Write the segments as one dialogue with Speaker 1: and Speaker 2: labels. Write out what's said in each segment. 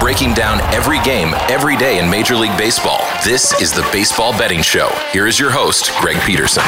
Speaker 1: Breaking down every game, every day in Major League Baseball. This is the Baseball Betting Show. Here is your host, Greg Peterson.
Speaker 2: A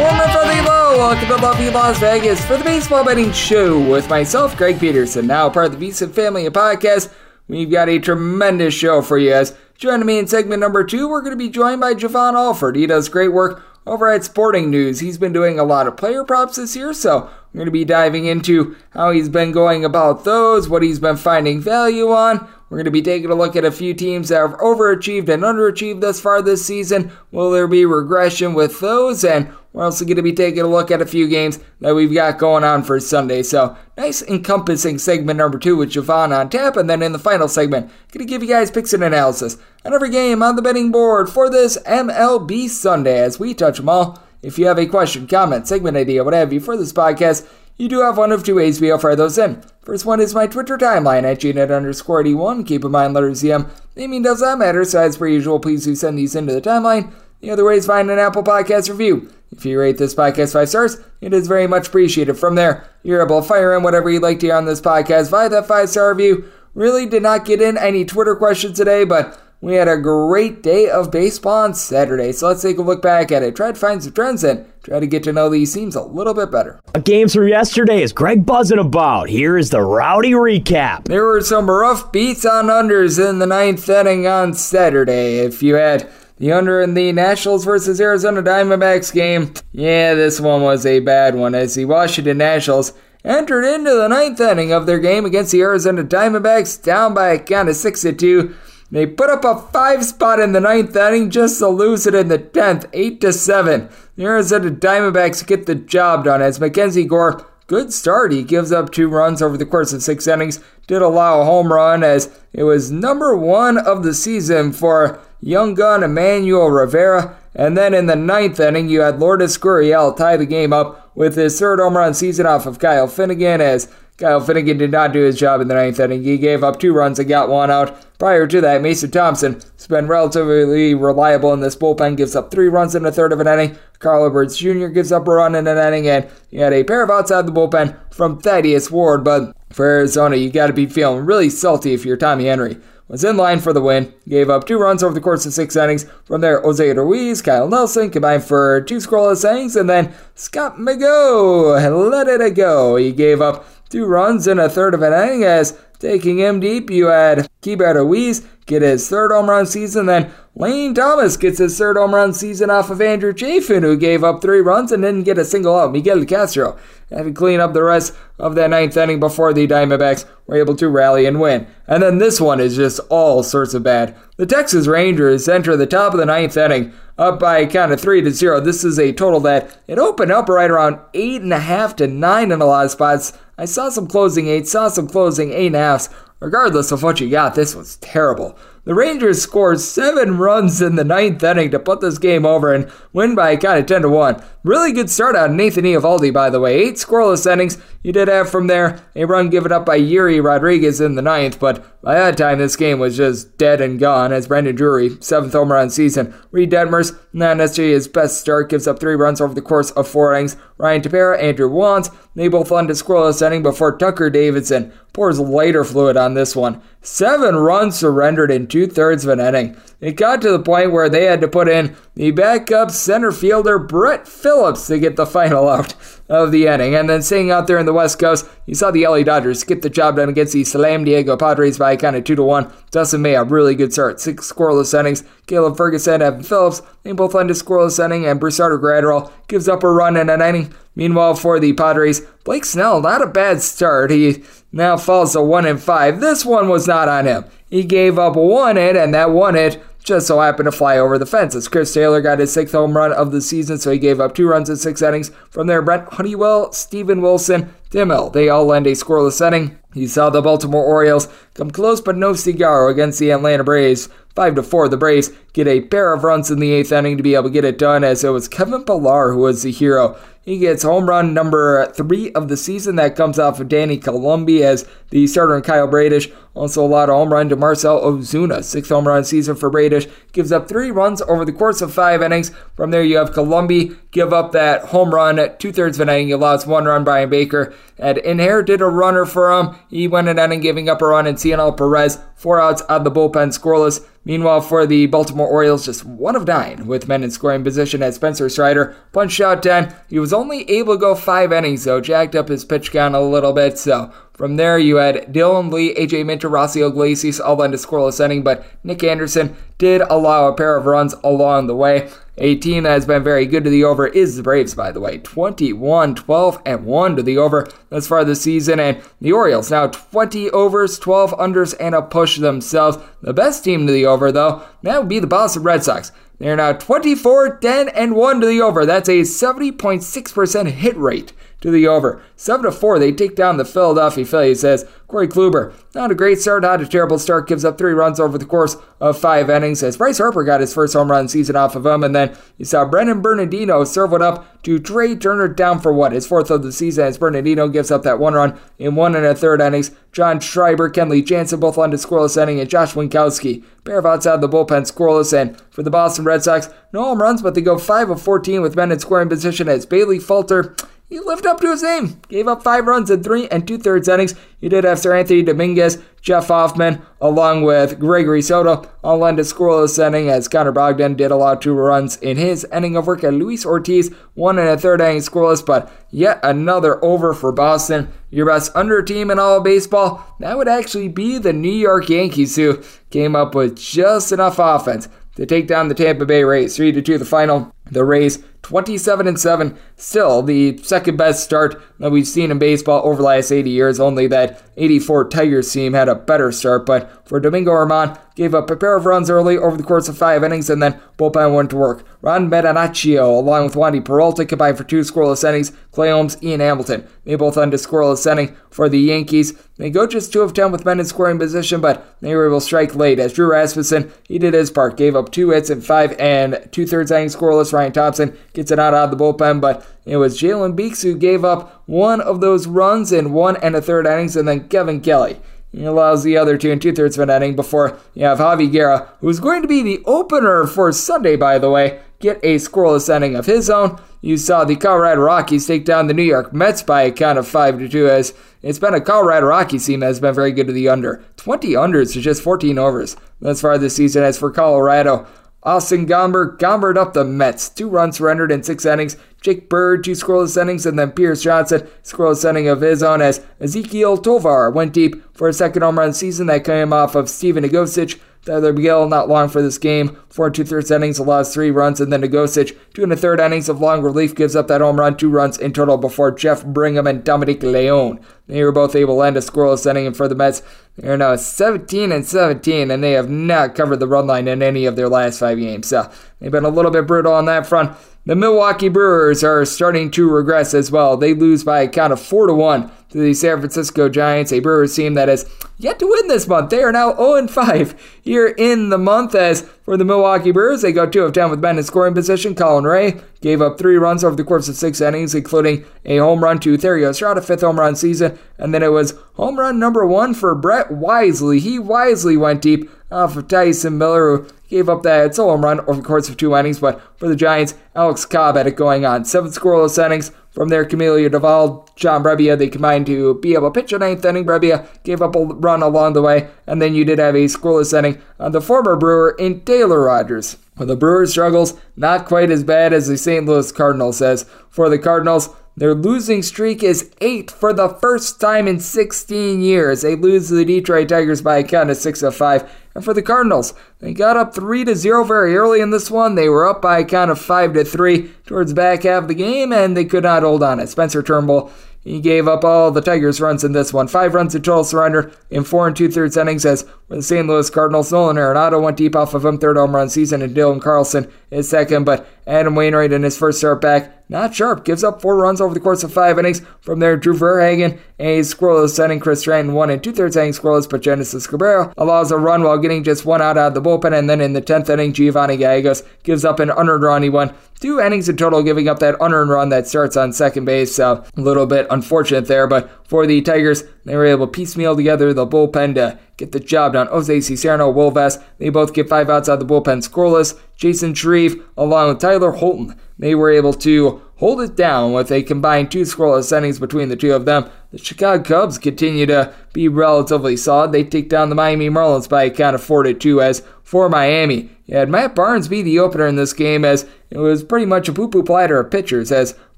Speaker 2: warm up from the low. Welcome to lovely Las Vegas for the Baseball Betting Show with myself, Greg Peterson, now part of the VSiN family of podcasts. We've got a tremendous show for you guys. Joining me in segment number two, we're going to be joined by Jovan Alford. He does great work over at Sporting News. He's been doing a lot of player props this year, so we're going to be diving into how he's been going about those, what he's been finding value on. We're going to be taking a look at a few teams that have overachieved and underachieved thus far this season. Will there be regression with those? And we're also going to be taking a look at a few games that we've got going on for Sunday. So, nice encompassing segment number two with Jovan on tap. And then in the final segment, going to give you guys picks and analysis on every game on the betting board for this MLB Sunday as we touch them all. If you have a question, comment, segment idea, what have you for this podcast, you do have one of two ways we'll fire those in. First one is my Twitter timeline at gnet underscore 81. Keep in mind, letters EM. Naming does not matter, so as per usual, please do send these into the timeline. The other way is find an Apple Podcast review. If you rate this podcast five stars, it is very much appreciated. From there, you're able to fire in whatever you'd like to hear on this podcast via that five star review. Really did not get in any Twitter questions today, but we had a great day of baseball on Saturday, so let's take a look back at it. Try to find some trends and try to get to know these teams a little bit better.
Speaker 3: Games from yesterday is Greg buzzing about. Here is the rowdy recap.
Speaker 2: There were some rough beats on unders in the ninth inning on Saturday. If you had the under in the Nationals versus Arizona Diamondbacks game, yeah, this one was a bad one as the Washington Nationals entered into the ninth inning of their game against the Arizona Diamondbacks down by a count of 6 to 2. They put up a five spot in the ninth inning just to lose it in the tenth, eight to seven. The Arizona Diamondbacks get the job done as Mackenzie Gore, good start. He gives up two runs over the course of six innings. Did allow a home run as it was number one of the season for young gun Emmanuel Rivera. And then in the ninth inning, you had Lourdes Gurriel tie the game up with his third home run season off of Kyle Finnegan as Kyle Finnegan did not do his job in the ninth inning. He gave up two runs and got one out. Prior to that, Mason Thompson has been relatively reliable in this bullpen, gives up three runs in a third of an inning. Carl Edwards Jr. gives up a run in an inning, and you had a pair of outside the bullpen from Thaddeus Ward. But for Arizona, you got to be feeling really salty if you're Tommy Henry. Was in line for the win, gave up two runs over the course of six innings. From there, Jose Ruiz, Kyle Nelson combined for two scoreless innings, and then Scott McGough let it go. He gave up two runs in a third of an inning as taking him deep, you had Keibert Ruiz get his third home run season, then Lane Thomas gets his third home run season off of Andrew Chafin, who gave up three runs and didn't get a single out. Miguel Castro to clean up the rest of that ninth inning before the Diamondbacks were able to rally and win. And then this one is just all sorts of bad. The Texas Rangers enter the top of the ninth inning up by a count of three to zero. This is a total that it opened up right around eight and a half to nine in a lot of spots. I saw some closing eight, saw some closing eight and a halfs. Regardless of what you got, this was terrible. The Rangers score seven runs in the ninth inning to put this game over and win by kind of 10 to 1. Really good start on Nathan Eovaldi, by the way. Eight scoreless innings. You did have from there a run given up by Yerry Rodriguez in the ninth, but by that time this game was just dead and gone as Brandon Drury, seventh home run season. Reid Detmers, not necessarily his best start, gives up three runs over the course of four innings. Ryan Tepera, Andrew Wantz, they both led to scoreless inning before Tucker Davidson pours lighter fluid on this one. Seven runs surrendered in two thirds of an inning. It got to the point where they had to put in the backup center fielder Brett Phillips to get the final out of the inning. And then staying out there in the West Coast, you saw the LA Dodgers get the job done against the Slam Diego Padres by a kind of 2 to 1. Dustin May, a really good start. Six scoreless innings. Caleb Ferguson, Evan Phillips, they both led to scoreless inning, and Brusdar Graterol gives up a run in an inning. Meanwhile, for the Padres, Blake Snell, not a bad start. He now falls to 1 and 5. This one was not on him. He gave up one hit, and that one hit just so happened to fly over the fence as Chris Taylor got his sixth home run of the season, so he gave up two runs in six innings. From there, Brent Honeywell, Steven Wilson, Dimmel, they all lend a scoreless inning. He saw the Baltimore Orioles come close but no cigar against the Atlanta Braves. 5 to 4, the Braves get a pair of runs in the eighth inning to be able to get it done, as it was Kevin Pillar who was the hero. He gets home run number three of the season. That comes off of Danny Coulombe as the starter and Kyle Bradish. Also a lot of home run to Marcel Ozuna. Sixth home run season for Bradish. Gives up three runs over the course of five innings. From there you have Colombi give up that home run at two thirds of an inning. He lost one run. Bryan Baker had inherited a runner for him. He went in inning giving up a run and Cionel Perez four outs out of the bullpen scoreless. Meanwhile, for the Baltimore Orioles, just one of nine with men in scoring position as Spencer Strider punched out 10. He was only able to go five innings, though, jacked up his pitch count a little bit. So from there, you had Dylan Lee, AJ Minter, Raisel Iglesias all a scoreless inning, but Nick Anderson did allow a pair of runs along the way. A team that has been very good to the over is the Braves, by the way. 21, 12, and 1 to the over thus far this season. And the Orioles now 20 overs, 12 unders, and a push themselves. The best team to the over, though, that would be the Boston Red Sox. They're now 24, 10, and 1 to the over. That's a 70.6% hit rate to the over. 7 to 4, they take down the Philadelphia Phillies, says Corey Kluber. Not a great start, not a terrible start. Gives up three runs over the course of five innings as Bryce Harper got his first home run season off of him. And then you saw Brennan Bernardino serve one up to Trea Turner down for what? His fourth of the season as Bernardino gives up that one run in one and a third innings. John Schreiber, Kenley Jansen both on to scoreless inning, and Josh Winckowski, pair of outside the bullpen scoreless. And for the Boston Red Sox, no home runs, but they go 5 of 14 with men in scoring position as Bailey Falter he lived up to his name. Gave up five runs in three and two thirds innings. You did have Seranthony Dominguez, Jeff Hoffman, along with Gregory Soto, all a scoreless inning as Connor Brogdon did allow two runs in his inning of work. And Luis Ortiz, one and a third inning scoreless, but yet another over for Boston. Your best under team in all of baseball, that would actually be the New York Yankees, who came up with just enough offense to take down the Tampa Bay Rays. 3 to 2 the final. The Rays 27 and 7, still the second best start that we've seen in baseball over the last 80 years. Only that 84 Tigers team had a better start, but for Domingo Germán, gave up a pair of runs early over the course of five innings, and then bullpen went to work. Ron Marinaccio, along with Wandy Peralta, combined for two scoreless innings. Clay Holmes, Ian Hamilton, they both under scoreless inning for the Yankees. They go just two of ten with men in scoring position, but they were able to strike late. As Drew Rasmussen, he did his part, gave up two hits in five and two thirds innings scoreless. Ryan Thompson gets it out of the bullpen, but it was Jalen Beeks who gave up one of those runs in one and a third innings, and then Kevin Kelly. He allows the other two and two thirds of an inning before you have Javy Guerra, who's going to be the opener for Sunday, by the way, get a scoreless inning of his own. You saw the Colorado Rockies take down the New York Mets by a count of 5 to 2 as it's been a Colorado Rockies team that has been very good to the under. 20 unders to just 14 overs thus far this season. As for Colorado, Austin Gomber gombered up the Mets. Two runs surrendered in six innings. Jake Bird, two scoreless innings, and then Pierce Johnson, scoreless inning of his own as Ezequiel Tovar went deep for a second home run season that came off of Stephen Nogosek. Tylor Megill, not long for this game. Four and two thirds innings, allows three runs, and then Nogosek, two and a third innings of long relief, gives up that home run, two runs in total before Jeff Brigham and Dominic Leone. They were both able to end a scoreless inning, for the Mets, they are now 17 and 17, and they have not covered the run line in any of their last five games. So they've been a little bit brutal on that front. The Milwaukee Brewers are starting to regress as well. They lose by a count of 4 to 1 to the San Francisco Giants, a Brewers team that has yet to win this month. They are now 0 5 here in the month. As for the Milwaukee Brewers, they go 2 of 10 with men in scoring position. Colin Rea gave up three runs over the course of six innings, including a home run to Thairo Estrada, fifth home run season. And then it was home run number one for Brett Wisely. He wisely went deep uh, off of Tyson Miller, who gave up that solo home run over the course of two innings. But for the Giants, Alex Cobb had it going on. Seven scoreless innings from their Camilo Doval, John Brebbia. They combined to be able to pitch a ninth inning. Brebbia gave up a run along the way, and then you did have a scoreless inning on the former Brewer in Taylor Rogers. For the Brewers' struggles, not quite as bad as the St. Louis Cardinals says. For the Cardinals, their losing streak is eight for the first time in 16 years. They lose to the Detroit Tigers by a count of six of five. And for the Cardinals, they got up three to zero very early in this one. They were up by a count of five to three towards back half of the game, and they could not hold on it. Spencer Turnbull he gave up all the Tigers' runs in this one. Five runs in total surrender in four and two thirds innings as for the St. Louis Cardinals. Nolan Arenado went deep off of him, third home run season, and Dylan Carlson is second. But Adam Wainwright in his first start back, not sharp, gives up four runs over the course of five innings. From there, Drew Verhagen, a scoreless inning. Chris Stratton, one and two thirds inning scoreless, but Genesis Cabrera allows a run while getting just one out out of the bullpen. And then in the tenth inning, Giovanni Gallegos gives up an unearned run. He won two innings in total, giving up that unearned run that starts on second base. So a little bit unfortunate there, but for the Tigers, they were able to piecemeal together the bullpen to get the job done. Jose Cisnero, Will Vest, they both get five outs out of the bullpen scoreless. Chasen Shreve, along with Tyler Holton, they were able to hold it down with a combined two scoreless innings between the two of them. The Chicago Cubs continue to be relatively solid. They take down the Miami Marlins by a count of 4 to 2 as for Miami. You had Matt Barnes be the opener in this game as it was pretty much a poo-poo platter of pitchers as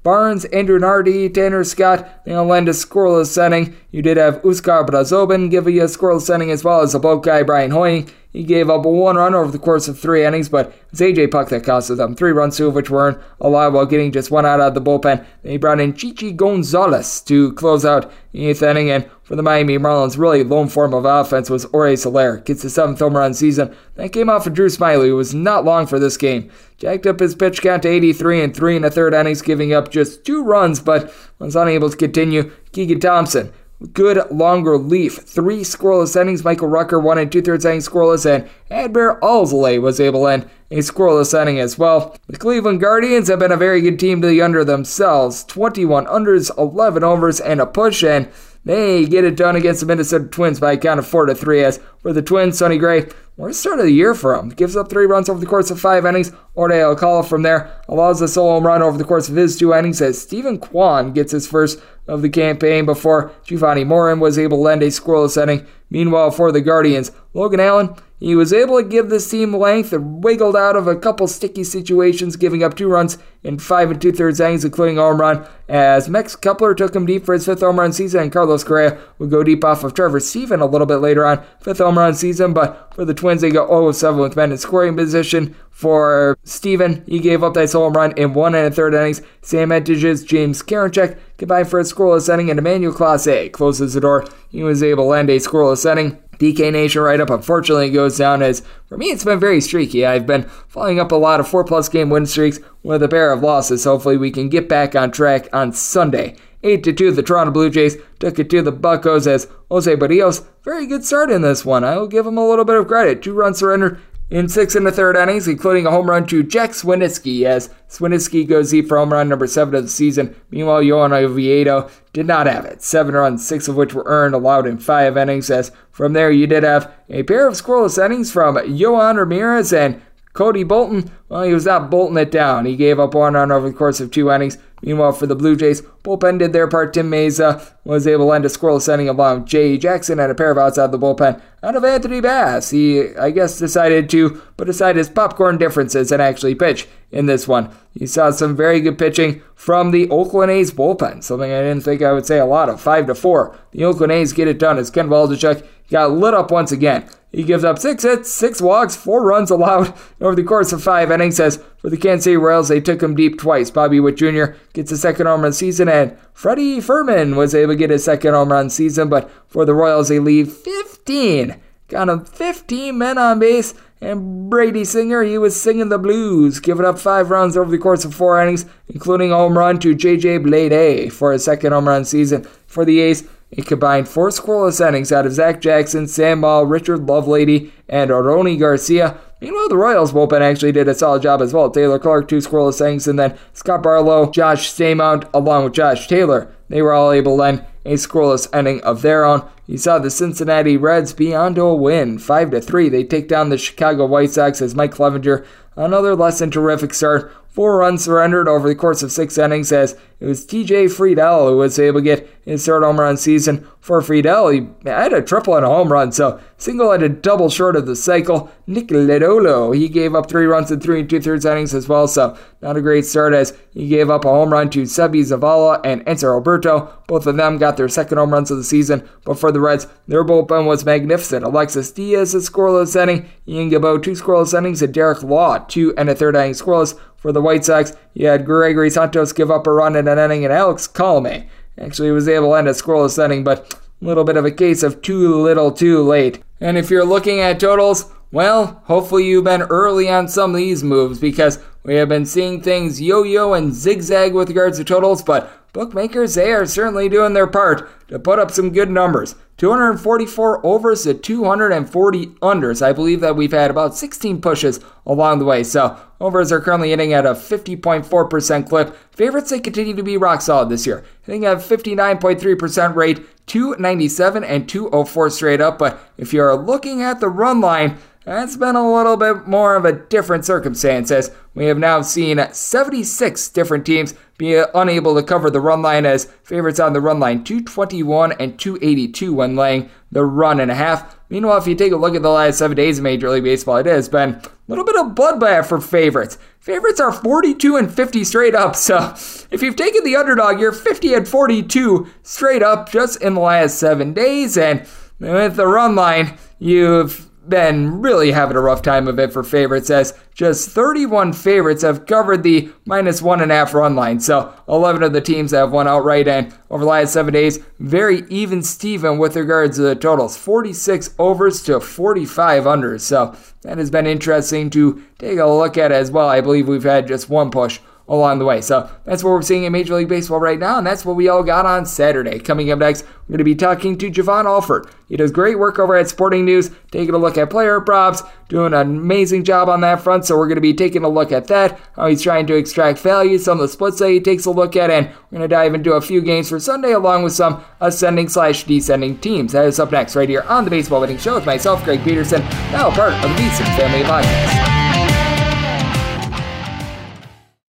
Speaker 2: Barnes, Andrew Nardi, Tanner Scott, they all lend a scoreless setting. You did have Huascar Brazoban give you a scoreless setting as well as the bulk guy Bryan Hoeing. He gave up one run over the course of three innings, but it's AJ Puk that costed them three runs, two of which weren't allowed while getting just one out of the bullpen. They brought in Chichi Gonzalez to close out the eighth inning, and for the Miami Marlins, really lone form of offense was Jorge Soler. Gets the seventh home run season. That came off of Drew Smyly, who was not long for this game. Jacked up his pitch count to 83 and three and a third innings, giving up just two runs, but was unable to continue. Keegan Thompson good longer relief. Three scoreless innings. Michael Rucker one and two thirds innings scoreless, and Adbert Alzolay was able to end a scoreless inning as well. The Cleveland Guardians have been a very good team to the under themselves. 21 unders, 11 overs, and a push, and they get it done against the Minnesota Twins by a count of 4 to 3. As for the Twins, Sonny Gray, worst start of the year for him. Gives up three runs over the course of five innings. Jorge Alcala from there allows a solo home run over the course of his two innings as Steven Kwan gets his first of the campaign before Jovani Moran was able to lend a scoreless inning. Meanwhile, for the Guardians, Logan Allen he was able to give this team length and wiggled out of a couple sticky situations, giving up two runs in five and two thirds innings, including a home run. As Max Kepler took him deep for his fifth home run season, and Carlos Correa would go deep off of Trevor Stephan a little bit later on, fifth home run season. But for the Twins, they go 0 7 with men in scoring position. For Stephan, he gave up that home run in one and a third innings. Sam Hentges, James Karinchak combined for a scoreless inning, and Emmanuel Clase closes the door. He was able to land a scoreless inning. DK Nation write up unfortunately goes down as for me it's been very streaky. I've been following up a lot of four plus game win streaks with a pair of losses. Hopefully we can get back on track on Sunday. 8 to 2, the Toronto Blue Jays took it to the Buckos as Jose Berrios very good start in this one. I will give him a little bit of credit. Two runs surrendered in six and a third innings, including a home run to Jack Suwinski as Suwinski goes deep for home run number seven of the season. Meanwhile, Johan Oviedo did not have it. Seven runs, six of which were earned, allowed in five innings. As from there, you did have a pair of scoreless innings from Yohan Ramirez and Cody Bolton, well, he was not bolting it down. He gave up one run over the course of two innings. Meanwhile, for the Blue Jays, bullpen did their part. Tim Mayza was able to end a scoreless inning along J.E. Jackson and a pair of outs out of the bullpen. Out of Anthony Bass, he, I guess, decided to put aside his popcorn differences and actually pitch in this one. You saw some very good pitching from the Oakland A's bullpen, something I didn't think I would say a lot of. 5 to 4. The Oakland A's get it done as Ken Waldichuk got lit up once again. He gives up six hits, six walks, four runs allowed over the course of five innings. As for the Kansas City Royals, they took him deep twice. Bobby Witt Jr. gets a second home run season, and Freddy Fermin was able to get his second home run season. But for the Royals, they leave 15 Kind of 15 men on base And Brady Singer, he was singing the blues, giving up five runs over the course of four innings, including a home run to J.J. Bleday for his second home run season for the A's. He combined four scoreless innings out of Zach Jackson, Sam Moll, Richard Lovelady, and Rony Garcia. Meanwhile, the Royals bullpen actually did a solid job as well. Taylor Clark, two scoreless innings, and then Scott Barlow, Josh Staumont, along with Josh Taylor. They were all able to lend a scoreless inning of their own. You saw the Cincinnati Reds be onto a win, 5 to 3. They take down the Chicago White Sox as Mike Clevinger, another less than terrific start, Four runs surrendered over the course of six innings as it was TJ Friedl who was able to get his third home run season for Friedl. He had a triple and a home run, so single had a double short of the cycle. Nick Lodolo, he gave up three runs in three and two thirds innings as well, so not a great start as he gave up a home run to Seby Zavala and Hanser Alberto. Both of them got their second home runs of the season, but for the Reds, their bullpen was magnificent. Alexis Diaz, a scoreless inning, Ian Gibaut, two scoreless innings, and Derek Law, two and a third inning scoreless. For the White Sox, you had Gregory Santos give up a run in an inning, and Alex Colome actually was able to end a scoreless inning, but a little bit of a case of too little too late. And if you're looking at totals, well, hopefully you've been early on some of these moves because we have been seeing things yo yo and zigzag with regards to totals, but bookmakers, they are certainly doing their part to put up some good numbers. 244 overs to 240 unders. I believe that we've had about 16 pushes along the way. So overs are currently hitting at a 50.4% clip. Favorites they continue to be rock solid this year, hitting at 59.3% rate, 297 and 204 straight up. But if you're looking at the run line, that's been a little bit more of a different circumstance as we have now seen 76 different teams be unable to cover the run line as favorites on the run line 221 and 282 when laying the run and a half. Meanwhile, if you take a look at the last seven days of Major League Baseball, it has been a little bit of bloodbath for favorites. Favorites are 42 and 50 straight up, so if you've taken the underdog, you're 50 and 42 straight up just in the last seven days, and with the run line, you've been really having a rough time of it for favorites as just 31 favorites have covered the minus one and a half run line. So 11 of the teams have won outright and over the last seven days, very even Steven with regards to the totals. 46 overs to 45 unders. So that has been interesting to take a look at as well. I believe we've had just one push along the way. So that's what we're seeing in Major League Baseball right now, and that's what we all got on Saturday. Coming up next, we're going to be talking to Jovan Alford. He does great work over at Sporting News, taking a look at player props, doing an amazing job on that front. So we're going to be taking a look at that, how he's trying to extract value, some of the splits that he takes a look at, and we're going to dive into a few games for Sunday along with some ascending slash descending teams. That is up next right here on the Baseball Betting Show with myself, Greg Peterson, now part of the VSiN Family Podcast.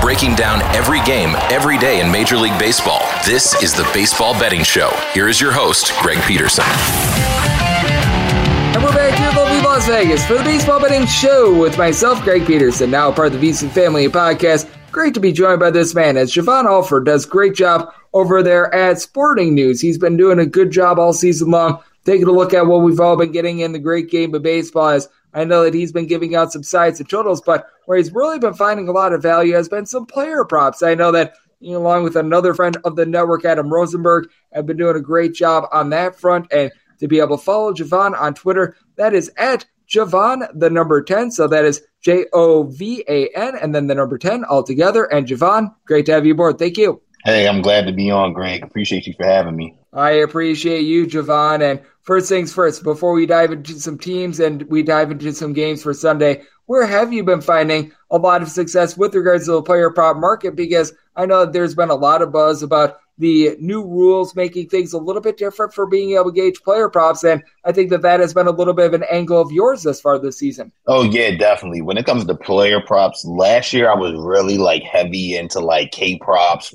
Speaker 1: Breaking down every game, every day in Major League Baseball. This is the Baseball Betting Show. Here is your host, Greg Peterson.
Speaker 2: And we're back here in Las Vegas for the Baseball Betting Show with myself, Greg Peterson, now part of the VSiN Family Podcast. Great to be joined by this man as Jovan Alford does great job over there at Sporting News. He's been doing a good job all season long, taking a look at what we've all been getting in the great game of baseball as I know that he's been giving out some sides and totals, but where he's really been finding a lot of value has been some player props. I know that you know, along with another friend of the network, Adam Rosenberg, have been doing a great job on that front. And to be able to follow Jovan on Twitter, that is at Jovan, the number 10. So that is J O V A N and then the number 10 altogether. And Jovan, great to have you aboard. Thank you.
Speaker 4: Hey, I'm glad to be on, Greg. Appreciate you for having me.
Speaker 2: I appreciate you, Jovan. And first things first, before we dive into some teams and we dive into some games for Sunday, where have you been finding a lot of success with regards to the player prop market? Because I know there's been a lot of buzz about the new rules making things a little bit different for being able to gauge player props. And I think that that has been a little bit of an angle of yours this far this season.
Speaker 4: Oh, yeah, definitely. When it comes to player props, last year I was really like heavy into like K props,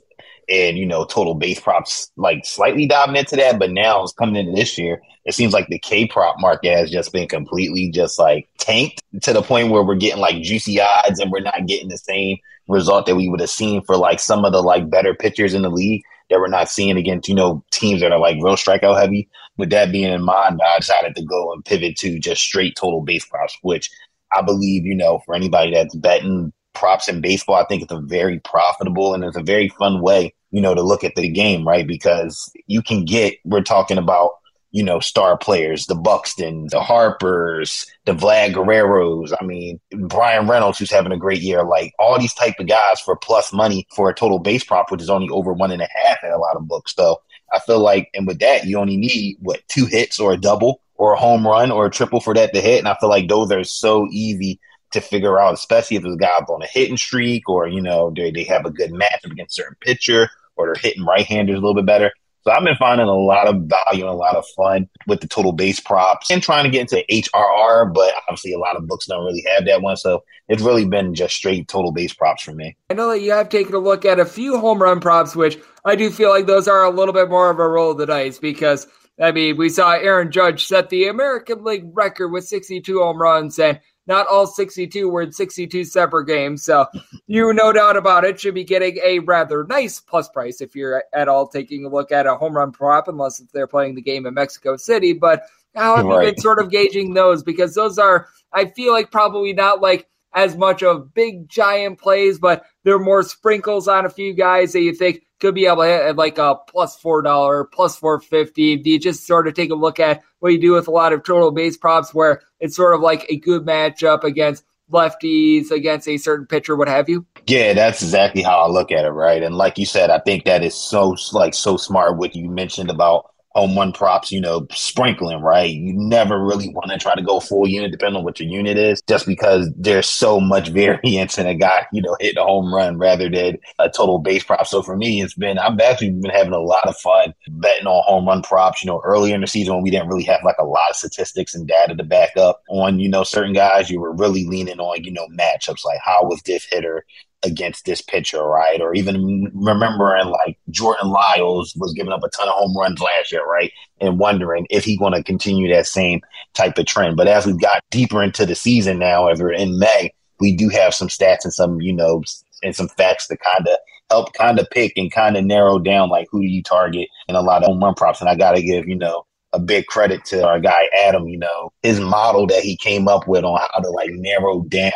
Speaker 4: and you know total base props like slightly diving into that but now it's coming into this year it seems like the k prop market has just been completely just like tanked to the point where we're getting like juicy odds and we're not getting the same result that we would have seen for like some of the like better pitchers in the league that we're not seeing against you know teams that are like real strikeout heavy. With that being in mind i decided to go and pivot to just straight total base props which i believe you know for anybody that's betting props in baseball, I think it's a very profitable and it's a very fun way, you know, to look at the game, right? Because you can get, we're talking about, you know, star players, the Buxton, the Harpers, the Vlad Guerreros. I mean, Bryan Reynolds, who's having a great year, like all these type of guys for plus money for a total base prop, which is only over one and a half in a lot of books. So I feel like, and with that, you only need what two hits or a double or a home run or a triple for that to hit. And I feel like those are so easy to figure out, especially if this guy's on a hitting streak or, you know, they, they have a good matchup against certain pitcher or hitting right handers a little bit better. So I've been finding a lot of value and a lot of fun with the total base props and trying to get into HRR, but obviously a lot of books don't really have that one. So it's really been just straight total base props for me.
Speaker 2: I know that you have taken a look at a few home run props, which I do feel like those are a little bit more of a roll of the dice because I mean, we saw Aaron Judge set the American League record with 62 home runs, and not all 62 were in 62 separate games. So you, no doubt about it, should be getting a rather nice plus price if you're at all taking a look at a home run prop, unless if they're playing the game in Mexico City. But how have right. you been sort of gauging those? Because those are, I feel like, probably not like as much of big giant plays, but they're more sprinkles on a few guys that you think could be able to hit at like a plus four dollar, plus four fifty. Do you just sort of take a look at what you do with a lot of total base props where it's sort of like a good matchup against lefties, against a certain pitcher, what have you?
Speaker 4: Yeah, that's exactly how I look at it, right? And like you said, I think that is so like so smart what you mentioned about home run props, you know, sprinkling, right? You never really mm-hmm. want to try to go full unit, depending on what your unit is, just because there's so much variance in a guy, you know, hit a home run rather than a total base prop. So for me, it's been, I've actually been having a lot of fun betting on home run props. You know, earlier in the season when we didn't really have like a lot of statistics and data to back up on, you know, certain guys, you were really leaning on, you know, matchups like how was this hitter against this pitcher, right? Or even remembering like Jordan Lyles was giving up a ton of home runs last year, right? And wondering if he's going to continue that same type of trend. But as we got deeper into the season now, as we're in May, we do have some stats and some, you know, and some facts to kind of help kind of pick and kind of narrow down like who do you target and a lot of home run props. And I got to give, you know, a big credit to our guy Adam, you know, his model that he came up with on how to like narrow down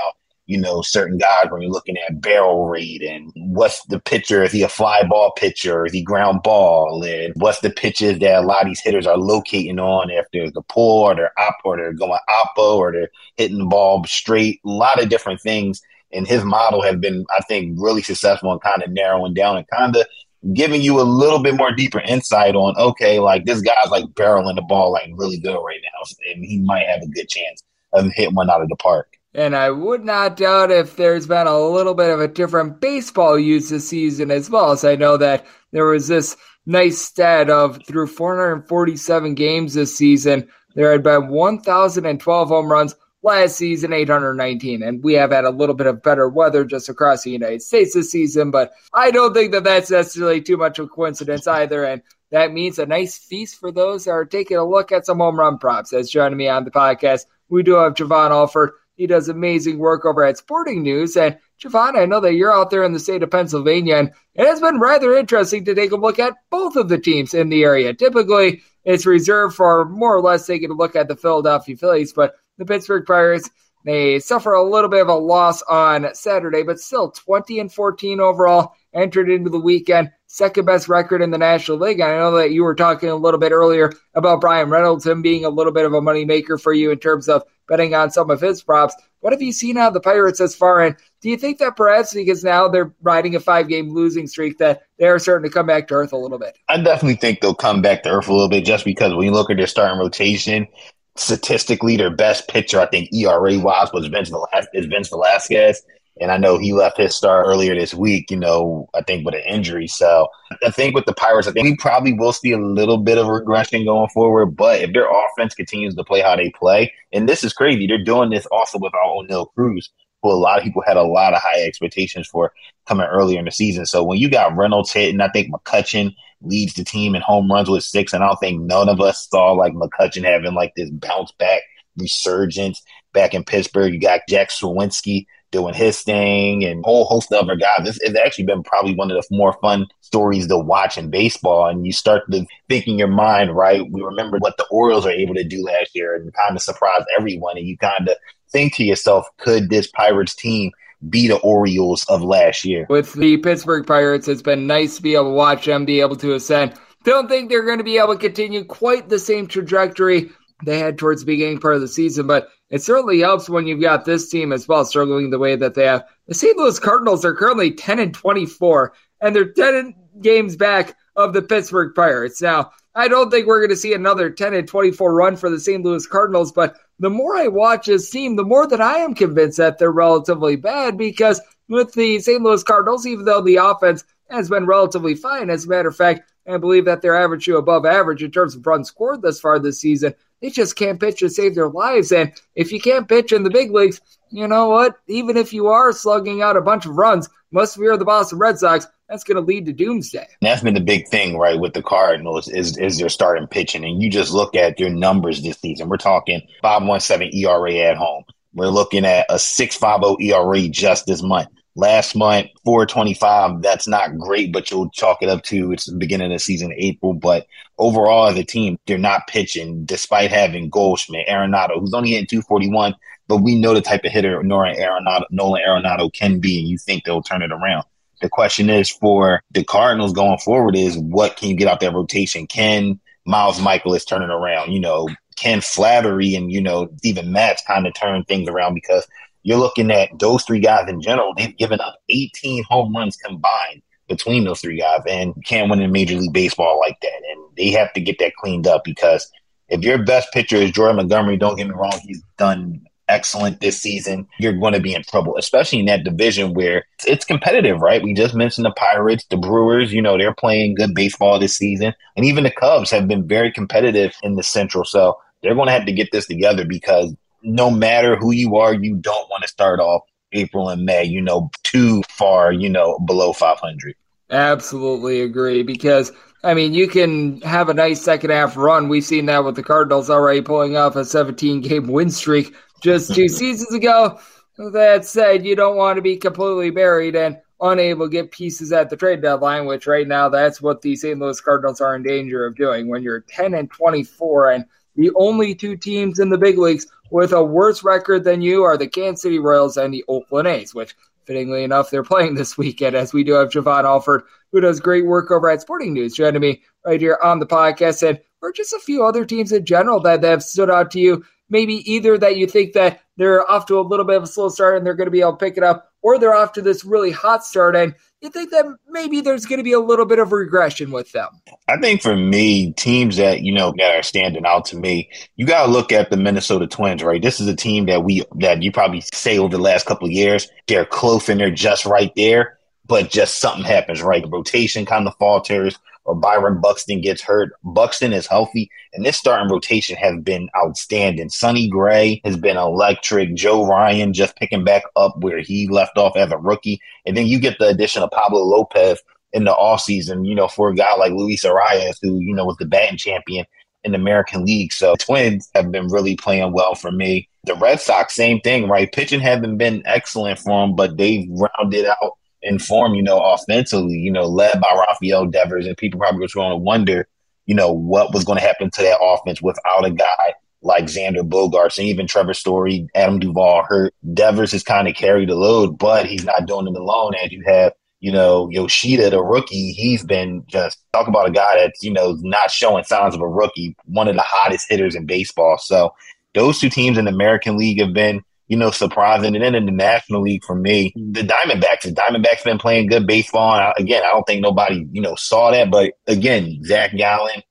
Speaker 4: you know, certain guys when you're looking at barrel rate and what's the pitcher? Is he a fly ball pitcher? Is he ground ball? And what's the pitches that a lot of these hitters are locating on if there's the pull or they're up or they're going oppo or they're hitting the ball straight? A lot of different things. And his model has been, I think, really successful in kind of narrowing down and kind of giving you a little bit more deeper insight on, okay, like this guy's like barreling the ball like really good right now. And he might have a good chance of hitting one out of the park.
Speaker 2: And I would not doubt if there's been a little bit of a different baseball use this season as well. As I know that there was this nice stat of through 447 games this season, there had been 1,012 home runs. Last season, 819. And we have had a little bit of better weather just across the United States this season, but I don't think that that's necessarily too much of a coincidence either. And that means a nice feast for those that are taking a look at some home run props. As joining me on the podcast, we do have Jovan Alford he does amazing work over at Sporting News. And Jovan, I know that you're out there in the state of Pennsylvania, and it has been rather interesting to take a look at both of the teams in the area. Typically, it's reserved for more or less taking a look at the Philadelphia Phillies, but the Pittsburgh Pirates, they suffer a little bit of a loss on Saturday, but still 20 and 14 overall entered into the weekend second best record in the National League. I know that you were talking a little bit earlier about Bryan Reynolds, him being a little bit of a moneymaker for you in terms of betting on some of his props. What have you seen out of the Pirates as far? And do you think that perhaps because now they're riding a five game losing streak that they're starting to come back to earth a little bit?
Speaker 4: I definitely think they'll come back to earth a little bit just because when you look at their starting rotation, statistically, their best pitcher, I think ERA wise, was Vince is Vince Velasquez. And I know he left his start earlier this week, you know, I think with an injury. So I think with the Pirates, I think we probably will see a little bit of regression going forward. But if their offense continues to play how they play, and this is crazy, they're doing this also without Oneil Cruz, who a lot of people had a lot of high expectations for coming earlier in the season. So when you got Reynolds hitting, I think McCutchen leads the team in home runs with six. And I don't think none of us saw like McCutchen having like this bounce back resurgence back in Pittsburgh. You got Jack Suwinski doing his thing and whole host of other guys. It's, it's actually been probably one of the more fun stories to watch in baseball. And you start to think in your mind, right? We remember what the Orioles are able to do last year and kind of surprise everyone. And you kind of think to yourself, could this Pirates team be the Orioles of last year?
Speaker 2: With the Pittsburgh Pirates, it's been nice to be able to watch them be able to ascend. Don't think they're going to be able to continue quite the same trajectory they had towards the beginning part of the season, but it certainly helps when you've got this team as well struggling the way that they have. The St. Louis Cardinals are currently 10 and 24, and they're 10 games back of the Pittsburgh Pirates. Now, I don't think we're going to see another 10 and 24 run for the St. Louis Cardinals, but the more I watch this team, the more that I am convinced that they're relatively bad because with the St. Louis Cardinals, even though the offense has been relatively fine, as a matter of fact, I believe that they're average to above average in terms of runs scored thus far this season. They just can't pitch to save their lives. And if you can't pitch in the big leagues, you know what? Even if you are slugging out a bunch of runs, must fear the Boston Red Sox, that's going to lead to doomsday.
Speaker 4: That's been the big thing, right, with the Cardinals is is their starting pitching, and you just look at their numbers this season. We're talking 5.17 ERA at home, We're looking at a 6.50 ERA just this month. Last month, 425. That's not great, but you'll chalk it up to it's the beginning of the season, April. But overall, as a team, they're not pitching despite having Goldschmidt, Arenado, who's only hitting 241. But we know the type of hitter Nolan Arenado, Nolan Arenado can be, and you think they'll turn it around. The question is for the Cardinals going forward is what can you get out that rotation? Can Miles Mikolas turn it around? You know, can Flaherty and, you know, even Matz kind of turn things around because you're looking at those three guys in general. They've given up 18 home runs combined between those three guys and you can't win in Major League Baseball like that. And they have to get that cleaned up because if your best pitcher is Jordan Montgomery, don't get me wrong, he's done excellent this season. You're going to be in trouble, especially in that division where it's competitive, right? We just mentioned the Pirates, the Brewers, you know, they're playing good baseball this season. And even the Cubs have been very competitive in the Central. So they're going to have to get this together because no matter who you are, you don't want to start off April and May, you know, too far, you know, below 500.
Speaker 2: Absolutely agree because I mean, you can have a nice second half run. We've seen that with the Cardinals already pulling off a 17 game win streak just two mm-hmm. seasons ago. That said, you don't want to be completely buried and unable to get pieces at the trade deadline, which right now that's what the St. Louis Cardinals are in danger of doing. When you're 10 and 24 and the only two teams in the big leagues with a worse record than you are the Kansas City Royals and the Oakland A's, which fittingly enough, they're playing this weekend as we do have Jovan Alford, who does great work over at Sporting News, joining me right here on the podcast. And or just a few other teams in general that, that have stood out to you. Maybe either that you think that they're off to a little bit of a slow start and they're going to be able to pick it up, or they're off to this really hot start and you think that maybe there's going to be a little bit of regression with them?
Speaker 4: I think for me, teams that you know that are standing out to me, you got to look at the Minnesota Twins, right? This is a team that we that you probably say over the last couple of years they're close and they're just right there, but just something happens, right? The rotation kind of falters or Byron Buxton gets hurt. Buxton is healthy, and this starting rotation has been outstanding. Sonny Gray has been electric. Joe Ryan just picking back up where he left off as a rookie. And then you get the addition of Pablo Lopez in the offseason, you know, for a guy like Luis Arraez, who, you know, was the batting champion in the American League. So Twins have been really playing well for me. The Red Sox, same thing, right? Pitching hasn't been excellent for them, but they've rounded out in form, you know, offensively, you know, led by Rafael Devers. And people probably were going to wonder, you know, what was going to happen to that offense without a guy like Xander Bogaerts and even Trevor Story, Adam Duvall hurt. Devers has kind of carried the load, but he's not doing it alone. As you have, you know, Yoshida, the rookie, he's been just talk about a guy that's, you know, not showing signs of a rookie, one of the hottest hitters in baseball. So those two teams in the American League have been you know, surprising. And then in the National League for me, the mm-hmm. Diamondbacks, the Diamondbacks been playing good baseball. And I, again, I don't think nobody, you know, saw that. But again, Zach Gallen,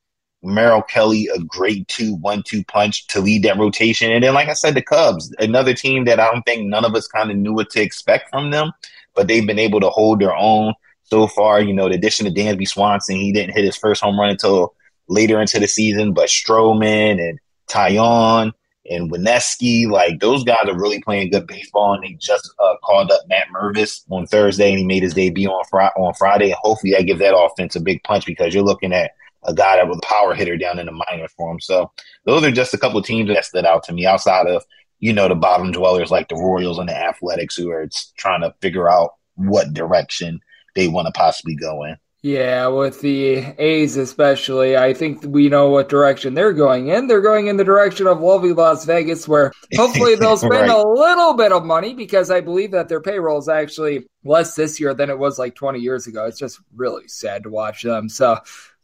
Speaker 4: Merrill Kelly, a great two, one, two punch to lead that rotation. And then, like I said, the Cubs, another team that I don't think none of us kind of knew what to expect from them, but they've been able to hold their own so far. You know, the addition of Dansby Swanson, he didn't hit his first home run until later into the season, but Stroman and Taillon – and Wesneski, like those guys are really playing good baseball. And they just uh, called up Matt Mervis on Thursday, and he made his debut on Friday. On Friday, and hopefully that gives that offense a big punch because you're looking at a guy that was a power hitter down in the minors for him. So those are just a couple of teams that stood out to me outside of you know the bottom dwellers like the Royals and the Athletics, who are trying to figure out what direction they want to possibly go in.
Speaker 2: Yeah, with the A's especially, I think we know what direction they're going in. They're going in the direction of lovely Las Vegas, where hopefully they'll spend right. a little bit of money because I believe that their payroll is actually less this year than it was like 20 years ago. It's just really sad to watch them. So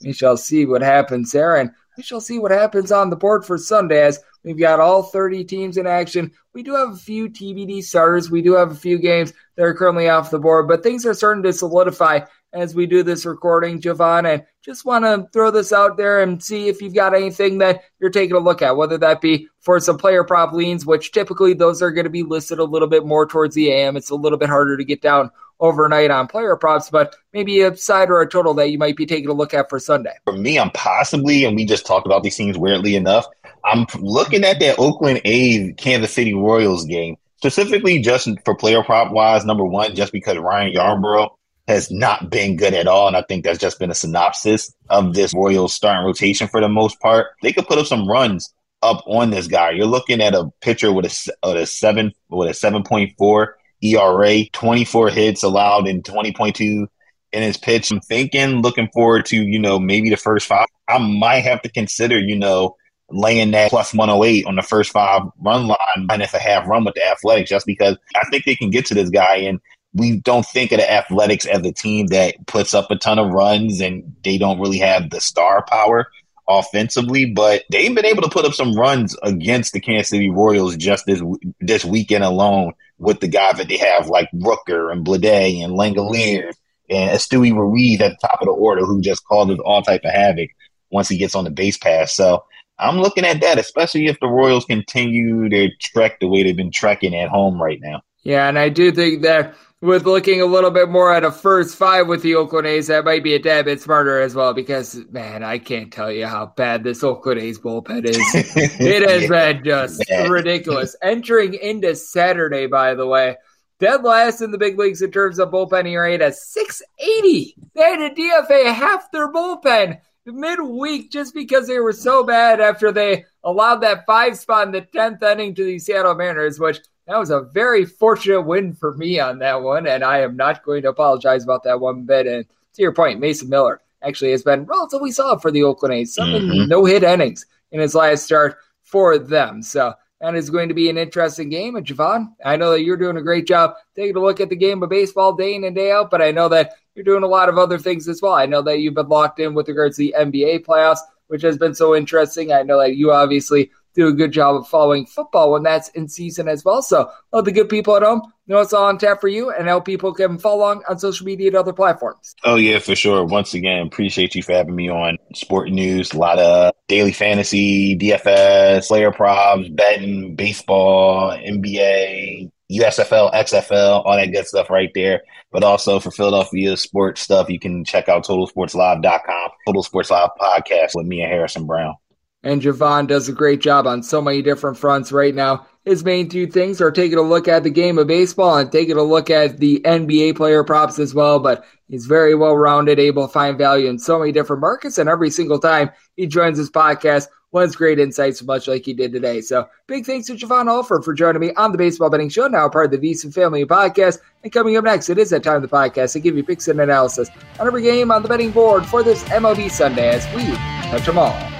Speaker 2: we shall see what happens there, and we shall see what happens on the board for Sunday as we've got all 30 teams in action. We do have a few TBD starters. We do have a few games that are currently off the board, but things are starting to solidify as we do this recording, Jovan. And just want to throw this out there and see if you've got anything that you're taking a look at, whether that be for some player prop leans, which typically those are going to be listed a little bit more towards the AM. It's a little bit harder to get down overnight on player props, but maybe a side or a total that you might be taking a look at for Sunday.
Speaker 4: For me, I'm possibly, and we just talked about these things weirdly enough, I'm looking at that Oakland A's Kansas City Royals game specifically just for player prop wise. Number one, just because Ryan Yarbrough has not been good at all. And I think that's just been a synopsis of this Royals starting rotation for the most part. They could put up some runs up on this guy. You're looking at a pitcher with a, uh, a seven with a seven point four ERA, 24 hits allowed in 20.2 in his pitch. I'm thinking, looking forward to you know maybe the first five. I might have to consider you know laying that plus 108 on the first five run line, minus a half run with the Athletics, just because I think they can get to this guy and we don't think of the Athletics as a team that puts up a ton of runs and they don't really have the star power offensively, but they've been able to put up some runs against the Kansas City Royals just this this weekend alone with the guys that they have like Rooker and Bleday and Langeliers and Stewie Ruiz at the top of the order who just causes all type of havoc once he gets on the base pass. So I'm looking at that, especially if the Royals continue their trek the way they've been trekking at home right now.
Speaker 2: Yeah, and I do think that with looking a little bit more at a first five with the Oakland A's, that might be a tad bit smarter as well because, man, I can't tell you how bad this Oakland A's bullpen is. it has yeah. been just ridiculous. Entering into Saturday, by the way, dead last in the big leagues in terms of bullpen ERA at 680. They had to DFA half their bullpen midweek just because they were so bad after they allowed that five spot in the 10th inning to the Seattle Mariners, which that was a very fortunate win for me on that one, and I am not going to apologize about that one bit. And to your point, Mason Miller actually has been relatively solid for the Oakland A's. Seven mm-hmm. no hit innings in his last start for them. So that is going to be an interesting game. And Jovan, I know that you're doing a great job taking a look at the game of baseball day in and day out, but I know that you're doing a lot of other things as well. I know that you've been locked in with regards to the NBA playoffs, which has been so interesting. I know that you obviously do a good job of following football when that's in season as well. So all the good people at home know it's all on tap for you and how people can follow along on social media and other platforms.
Speaker 4: Oh yeah, for sure. Once again, appreciate you for having me on Sport News. A lot of daily fantasy, DFS, player props, betting, baseball, NBA, USFL, XFL, all that good stuff right there. But also for Philadelphia sports stuff, you can check out TotalSportsLive.com, Total Sports Live podcast with me and Harrison Brown.
Speaker 2: And Jovan does a great job on so many different fronts right now. His main two things are taking a look at the game of baseball and taking a look at the NBA player props as well. But he's very well rounded, able to find value in so many different markets. And every single time he joins his podcast, one's great insights, much like he did today. So big thanks to Jovan Alford for joining me on the Baseball Betting Show, now part of the VSiN Family Podcast. And coming up next, it is that time of the podcast to give you picks and analysis on every game on the betting board for this MLB Sunday as we touch them all.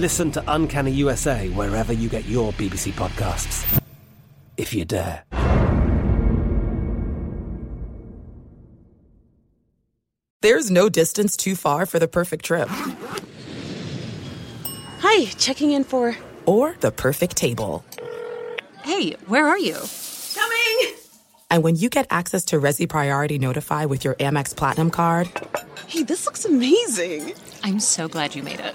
Speaker 5: Listen to Uncanny USA wherever you get your BBC podcasts, if you dare.
Speaker 6: There's no distance too far for the perfect trip.
Speaker 7: Hi, checking in for.
Speaker 6: Or the perfect table.
Speaker 8: Hey, where are you?
Speaker 7: Coming!
Speaker 6: And when you get access to Resy Priority Notify with your Amex Platinum card.
Speaker 7: Hey, this looks amazing!
Speaker 8: I'm so glad you made it.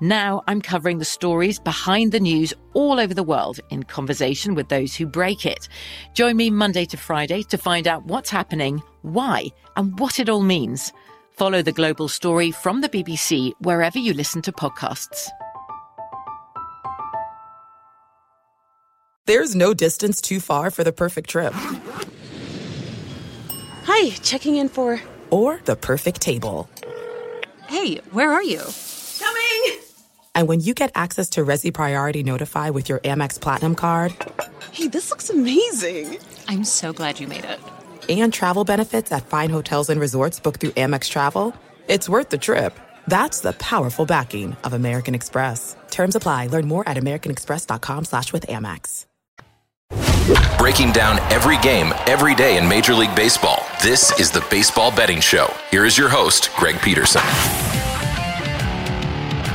Speaker 9: Now I'm covering the stories behind the news all over the world in conversation with those who break it. Join me Monday to Friday to find out what's happening, why, and what it all means. Follow The Global Story from the BBC wherever you listen to podcasts.
Speaker 6: There's no distance too far for the perfect trip.
Speaker 7: Hi, checking in for.
Speaker 6: Or the perfect table.
Speaker 8: Hey, where are you?
Speaker 7: Coming!
Speaker 6: And when you get access to Resy Priority Notify with your Amex Platinum card.
Speaker 7: Hey, this looks amazing!
Speaker 8: I'm so glad you made it.
Speaker 6: And travel benefits at fine hotels and resorts booked through Amex Travel. It's worth the trip. That's the powerful backing of American Express. Terms apply. Learn more at americanexpress.com slash with Amex.
Speaker 1: Breaking down every game, every day in Major League Baseball. This is the Baseball Betting Show. Here is your host, Greg Peterson.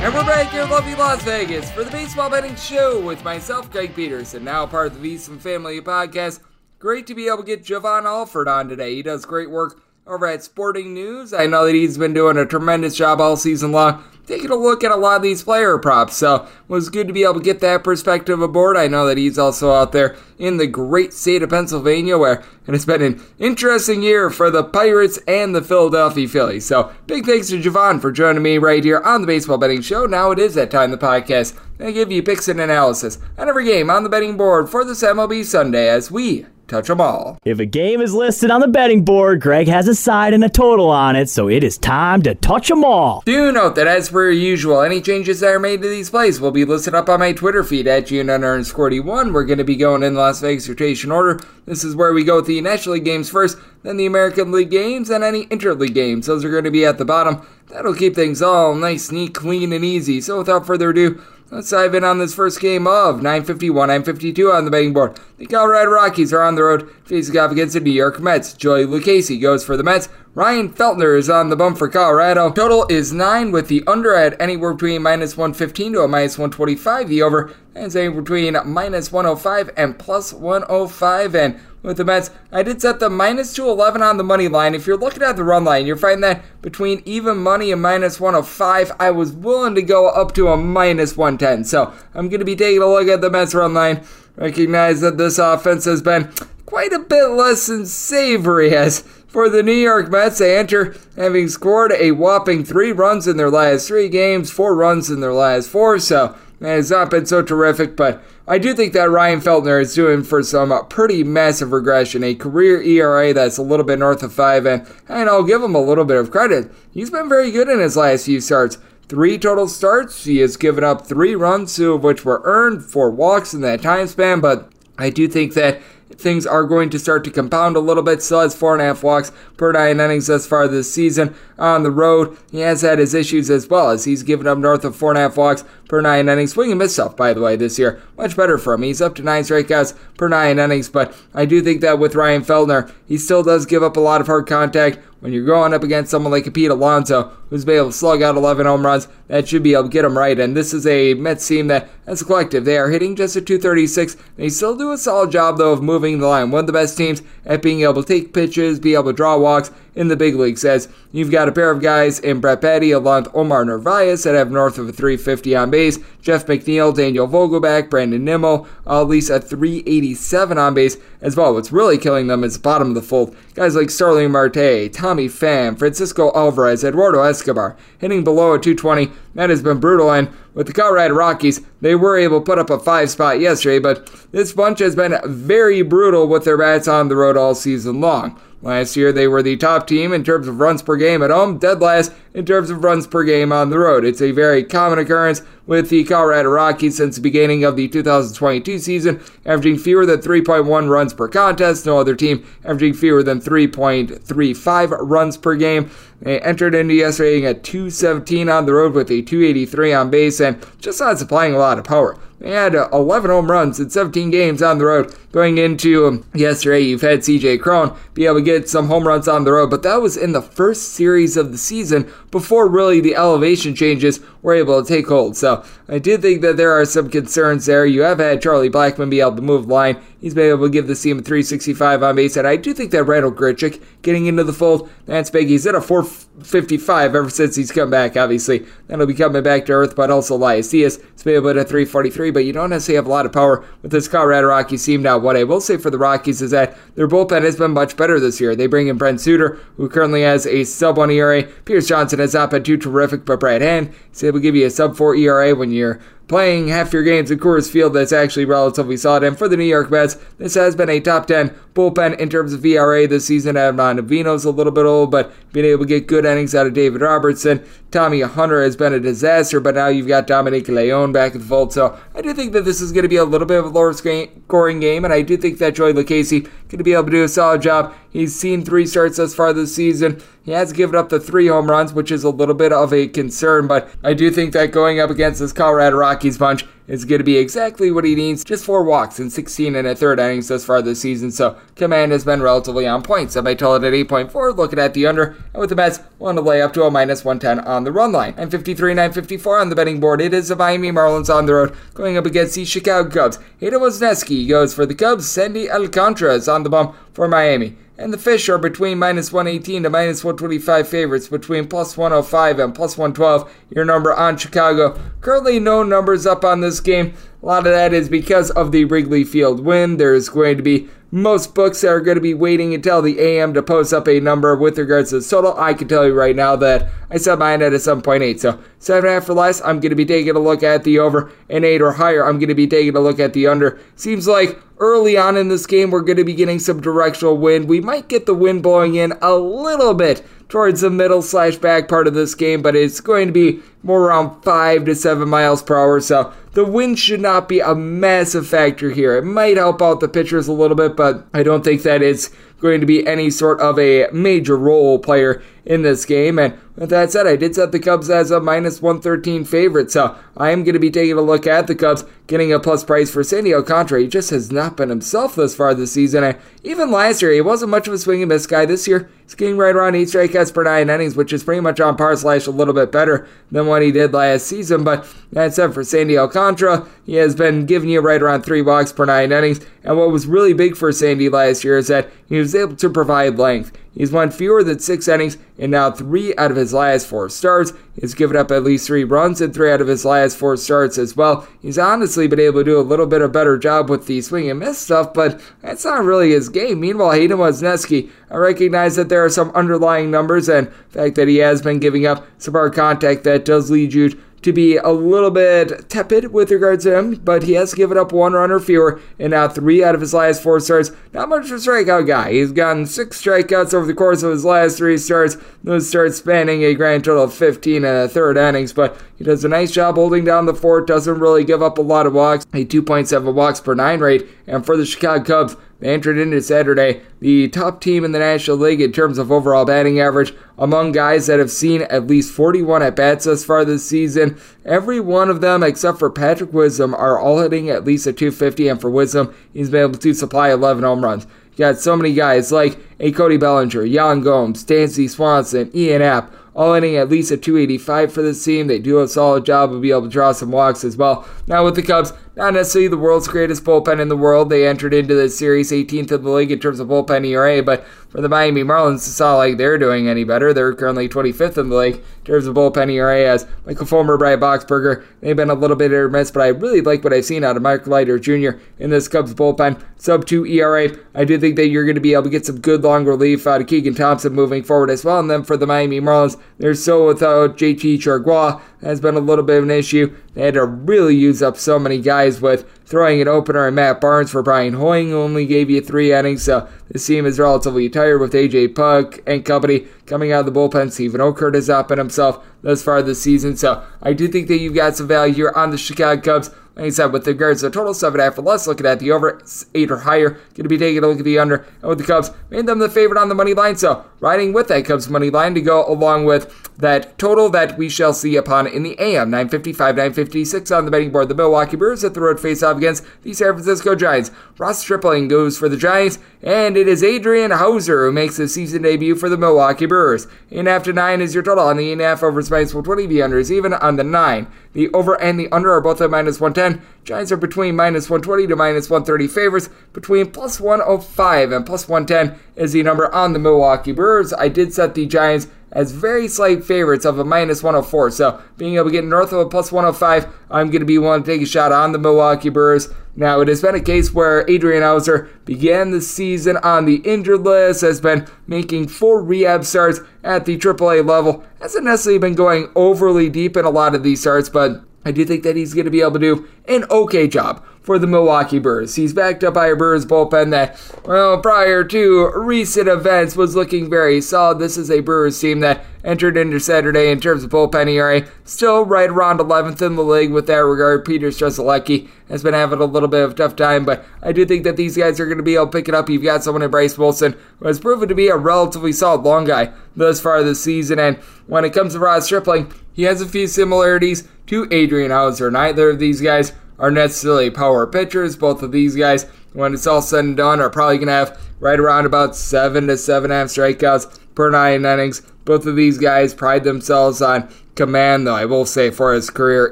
Speaker 2: And we're back here in lovely Las Vegas for the Baseball Betting Show with myself, Greg Peterson, now part of the VSiN Family Podcast. Great to be able to get Jovan Alford on today. He does great work over at Sporting News. I know that he's been doing a tremendous job all season long taking a look at a lot of these player props. So it was good to be able to get that perspective aboard. I know that he's also out there in the great state of Pennsylvania where and it has been an interesting year for the Pirates and the Philadelphia Phillies. So big thanks to Jovan for joining me right here on the Baseball Betting Show. Now it is that time the podcast. I give you picks and analysis on every game on the betting board for this MLB Sunday as we touch them all.
Speaker 3: If a game is listed on the betting board, Greg has a side and a total on it, so it is time to touch them all.
Speaker 2: Do note that as per usual, any changes that are made to these plays will be listed up on my Twitter feed at GN We're going to be going in Las Vegas rotation order. This is where we go with the National League games first, then the American League games, and any interleague games. Those are going to be at the bottom. That'll keep things all nice, neat, clean, and easy. So without further ado, Let's dive in on this first game of 951, 952 on the betting board. The Colorado Rockies are on the road facing off against the New York Mets. Joey Lucchesi goes for the Mets. Ryan Feltner is on the bump for Colorado. Total is 9 with the under at anywhere between minus 115 to a minus 125. The over is anywhere between minus 105 and plus 105. And with the Mets. I did set the minus 211 on the money line. If you're looking at the run line, you're finding that between even money and minus 105, I was willing to go up to a minus 110. So I'm going to be taking a look at the Mets run line. Recognize that this offense has been quite a bit less than savory as for the New York Mets, they enter having scored a whopping three runs in their last three games, four runs in their last four, so it has not been so terrific, but I do think that Ryan Feltner is doing for some pretty massive regression. A career ERA that's a little bit north of five, and, and I'll give him a little bit of credit. He's been very good in his last few starts. Three total starts. He has given up three runs, two of which were earned, four walks in that time span, but I do think that things are going to start to compound a little bit. Still has four and a half walks per nine innings thus far this season. On the road, he has had his issues as well as he's given up north of four and a half walks per nine innings. Swing and miss stuff, by the way, this year. Much better for him. He's up to nine strikeouts per nine innings, but I do think that with Ryan Feltner, he still does give up a lot of hard contact when you're going up against someone like Pete Alonso, who's been able to slug out 11 home runs, that should be able to get him right. And this is a Mets team that, as a collective, they are hitting just a 236. They still do a solid job, though, of moving the line. One of the best teams at being able to take pitches, be able to draw walks in the big leagues. As you've got a pair of guys in Brett Baty along with Omar Narvaez that have north of a 350 on base. Jeff McNeil, Daniel Vogelbach, Brandon Nimmo, at least a 387 on base as well. What's really killing them is the bottom of the fold. Guys like Starling Marte, Tommy Pham, Francisco Alvarez, Eduardo Escobar, hitting below a 220. That has been brutal. And with the Colorado Rockies, they were able to put up a five spot yesterday, but this bunch has been very brutal with their bats on the road all season long. Last year, they were the top team in terms of runs per game at home, dead last in terms of runs per game on the road. It's a very common occurrence with the Colorado Rockies since the beginning of the 2022 season, averaging fewer than 3.1 runs per contest. No other team averaging fewer than 3.35 runs per game. They entered into yesterday at 217 on the road with a 283 on base and just not supplying a lot of power. They had 11 home runs in 17 games on the road. Going into um, yesterday, you've had CJ Cron be able to get some home runs on the road, but that was in the first series of the season before really the elevation changes were able to take hold. So I do think that there are some concerns there. You have had Charlie Blackmon be able to move the line. He's been able to give the team a 365 on base, and I do think that Randal Grichuk getting into the fold, that's big. He's at a 455 ever since he's come back, obviously. That'll be coming back to earth, but also Elias Diaz has been able to 343, but you don't necessarily have a lot of power with this Colorado Rockies team. Now, what I will say for the Rockies is that their bullpen has been much better this year. They bring in Brent Suter, who currently has a sub 1 ERA. Pierce Johnson has not been too terrific, but Brad Hand is able to give you a sub 4 ERA when you're playing half your games at Coors Field that's actually relatively solid. And for the New York Mets, this has been a top 10 bullpen in terms of ERA this season. Adam Ottavino's a little bit old, but being able to get good innings out of David Robertson. Tommy Hunter has been a disaster, but now you've got Dominic Leone back in the fold. So I do think that this is going to be a little bit of a lower scoring game, and I do think that Joey Lucchesi going to be able to do a solid job. He's seen three starts thus far this season. He has given up the three home runs, which is a little bit of a concern, but I do think that going up against this Colorado Rockies bunch is going to be exactly what he needs. Just four walks and 16 and a third innings thus far this season, so command has been relatively on point. So I it at 8.4, looking at the under, and with the Mets, want to lay up to a minus 110 on the run line. And 53 954 on the betting board. It is the Miami Marlins on the road going up against the Chicago Cubs. Hayden Wesneski goes for the Cubs. Sandy Alcantara is on the bump for Miami and the fish are between minus 118 to minus 125 favorites, between plus 105 and plus 112. Your number on Chicago. Currently, no numbers up on this game. A lot of that is because of the Wrigley Field win. There's going to be most books that are going to be waiting until the AM to post up a number with regards to the total. I can tell you right now that I set mine at a 7.8. So 7.5 or less, I'm going to be taking a look at the over, and 8 or higher, I'm going to be taking a look at the under. Seems like early on in this game, we're going to be getting some directional wind. We might get the wind blowing in a little bit towards the middle slash back part of this game, but it's going to be more around 5 to 7 miles per hour. So the wind should not be a massive factor here. It might help out the pitchers a little bit, but I don't think that it's going to be any sort of a major role player in this game. And with that said, I did set the Cubs as a minus 113 favorite, so I am going to be taking a look at the Cubs, getting a plus price for Sandy Alcantara. He just has not been himself thus far this season. And even last year, he wasn't much of a swing and miss guy. This year, he's getting right around eight strikeouts per nine innings, which is pretty much on par slash a little bit better than what he did last season. But that said, for Sandy Alcantara, he has been giving you right around three walks per nine innings. And what was really big for Sandy last year is that he was able to provide length. He's won fewer than six innings in now three out of his last four starts. He's given up at least three runs in three out of his last four starts as well. He's honestly been able to do a little bit of better job with the swing and miss stuff, but that's not really his game. Meanwhile, Hayden Wesneski, I recognize that there are some underlying numbers and the fact that he has been giving up some hard contact that does lead you to be a little bit tepid with regards to him, but he has given up one run or fewer in now three out of his last four starts. Not much of a strikeout guy. He's gotten six strikeouts over the course of his last three starts. Those starts spanning a grand total of 15 and a third innings, but he does a nice job holding down the fort, doesn't really give up a lot of walks, a 2.7 walks per nine rate, and for the Chicago Cubs, They entered into Saturday the top team in the National League in terms of overall batting average among guys that have seen at least 41 at bats thus far this season. Every one of them, except for Patrick Wisdom, are all hitting at least a 250, and for Wisdom, he's been able to supply 11 home runs. You got so many guys like a Cody Bellinger, Yan Gomes, Dansby Swanson, Ian Happ, all hitting at least a 285 for this team. They do a solid job of being able to draw some walks as well. Now with the Cubs, not necessarily the world's greatest bullpen in the world. They entered into the series 18th of the league in terms of bullpen ERA, but for the Miami Marlins, it's not like they're doing any better. They're currently 25th in the league in terms of bullpen ERA as Michael Fulmer, Brad Boxberger. They've been a little bit hit miss, but I really like what I've seen out of Mark Leiter Jr. in this Cubs bullpen. Sub 2 ERA. I do think that you're going to be able to get some good long relief out of Keegan Thompson moving forward as well. And then for the Miami Marlins, they're so without JT Chargois. Has been a little bit of an issue. They had to really use up so many guys with throwing an opener and Matt Barnes for Bryan Hoeing, only gave you three innings. So this team is relatively tired with AJ Puk and company coming out of the bullpen. Steven Okert has not been himself thus far this season. So I do think that you've got some value here on the Chicago Cubs. Like I said, with regards to the total, 7.5 or less, looking at the over, 8 or higher. Going to be taking a look at the under. And with the Cubs, made them the favorite on the money line. So riding with that Cubs money line to go along with that total that we shall see upon in the AM. 955, 956 on the betting board. The Milwaukee Brewers at the road face off against the San Francisco Giants. Ross Stripling goes for the Giants, and it is Adrian Houser who makes his season debut for the Milwaukee Brewers. In after 9 is your total on the 8.5 over minus 120. The under is even on the 9. The over and the under are both at minus 110. Giants are between minus 120 to minus 130 favors, Between plus 105 and plus 110 is the number on the Milwaukee Brewers. I did set the Giants as very slight favorites of a minus 104. So being able to get north of a plus 105, I'm going to be willing to take a shot on the Milwaukee Brewers. Now, it has been a case where Adrian Houser began the season on the injured list, has been making four rehab starts at the AAA level. Hasn't necessarily been going overly deep in a lot of these starts, but I do think that he's going to be able to do an okay job for the Milwaukee Brewers. He's backed up by a Brewers bullpen that, well, prior to recent events was looking very solid. This is a Brewers team that entered into Saturday in terms of bullpen ERA, still right around 11th in the league with that regard. Peter Strzelecki has been having a little bit of a tough time, but I do think that these guys are going to be able to pick it up. You've got someone in Bryce Wilson who has proven to be a relatively solid long guy thus far this season, and when it comes to Ross Stripling, he has a few similarities to Adrian Houser. Neither of these guys are necessarily power pitchers. Both of these guys, when it's all said and done, are probably going to have right around about seven to seven and a half strikeouts per nine innings. Both of these guys pride themselves on command, though I will say for his career,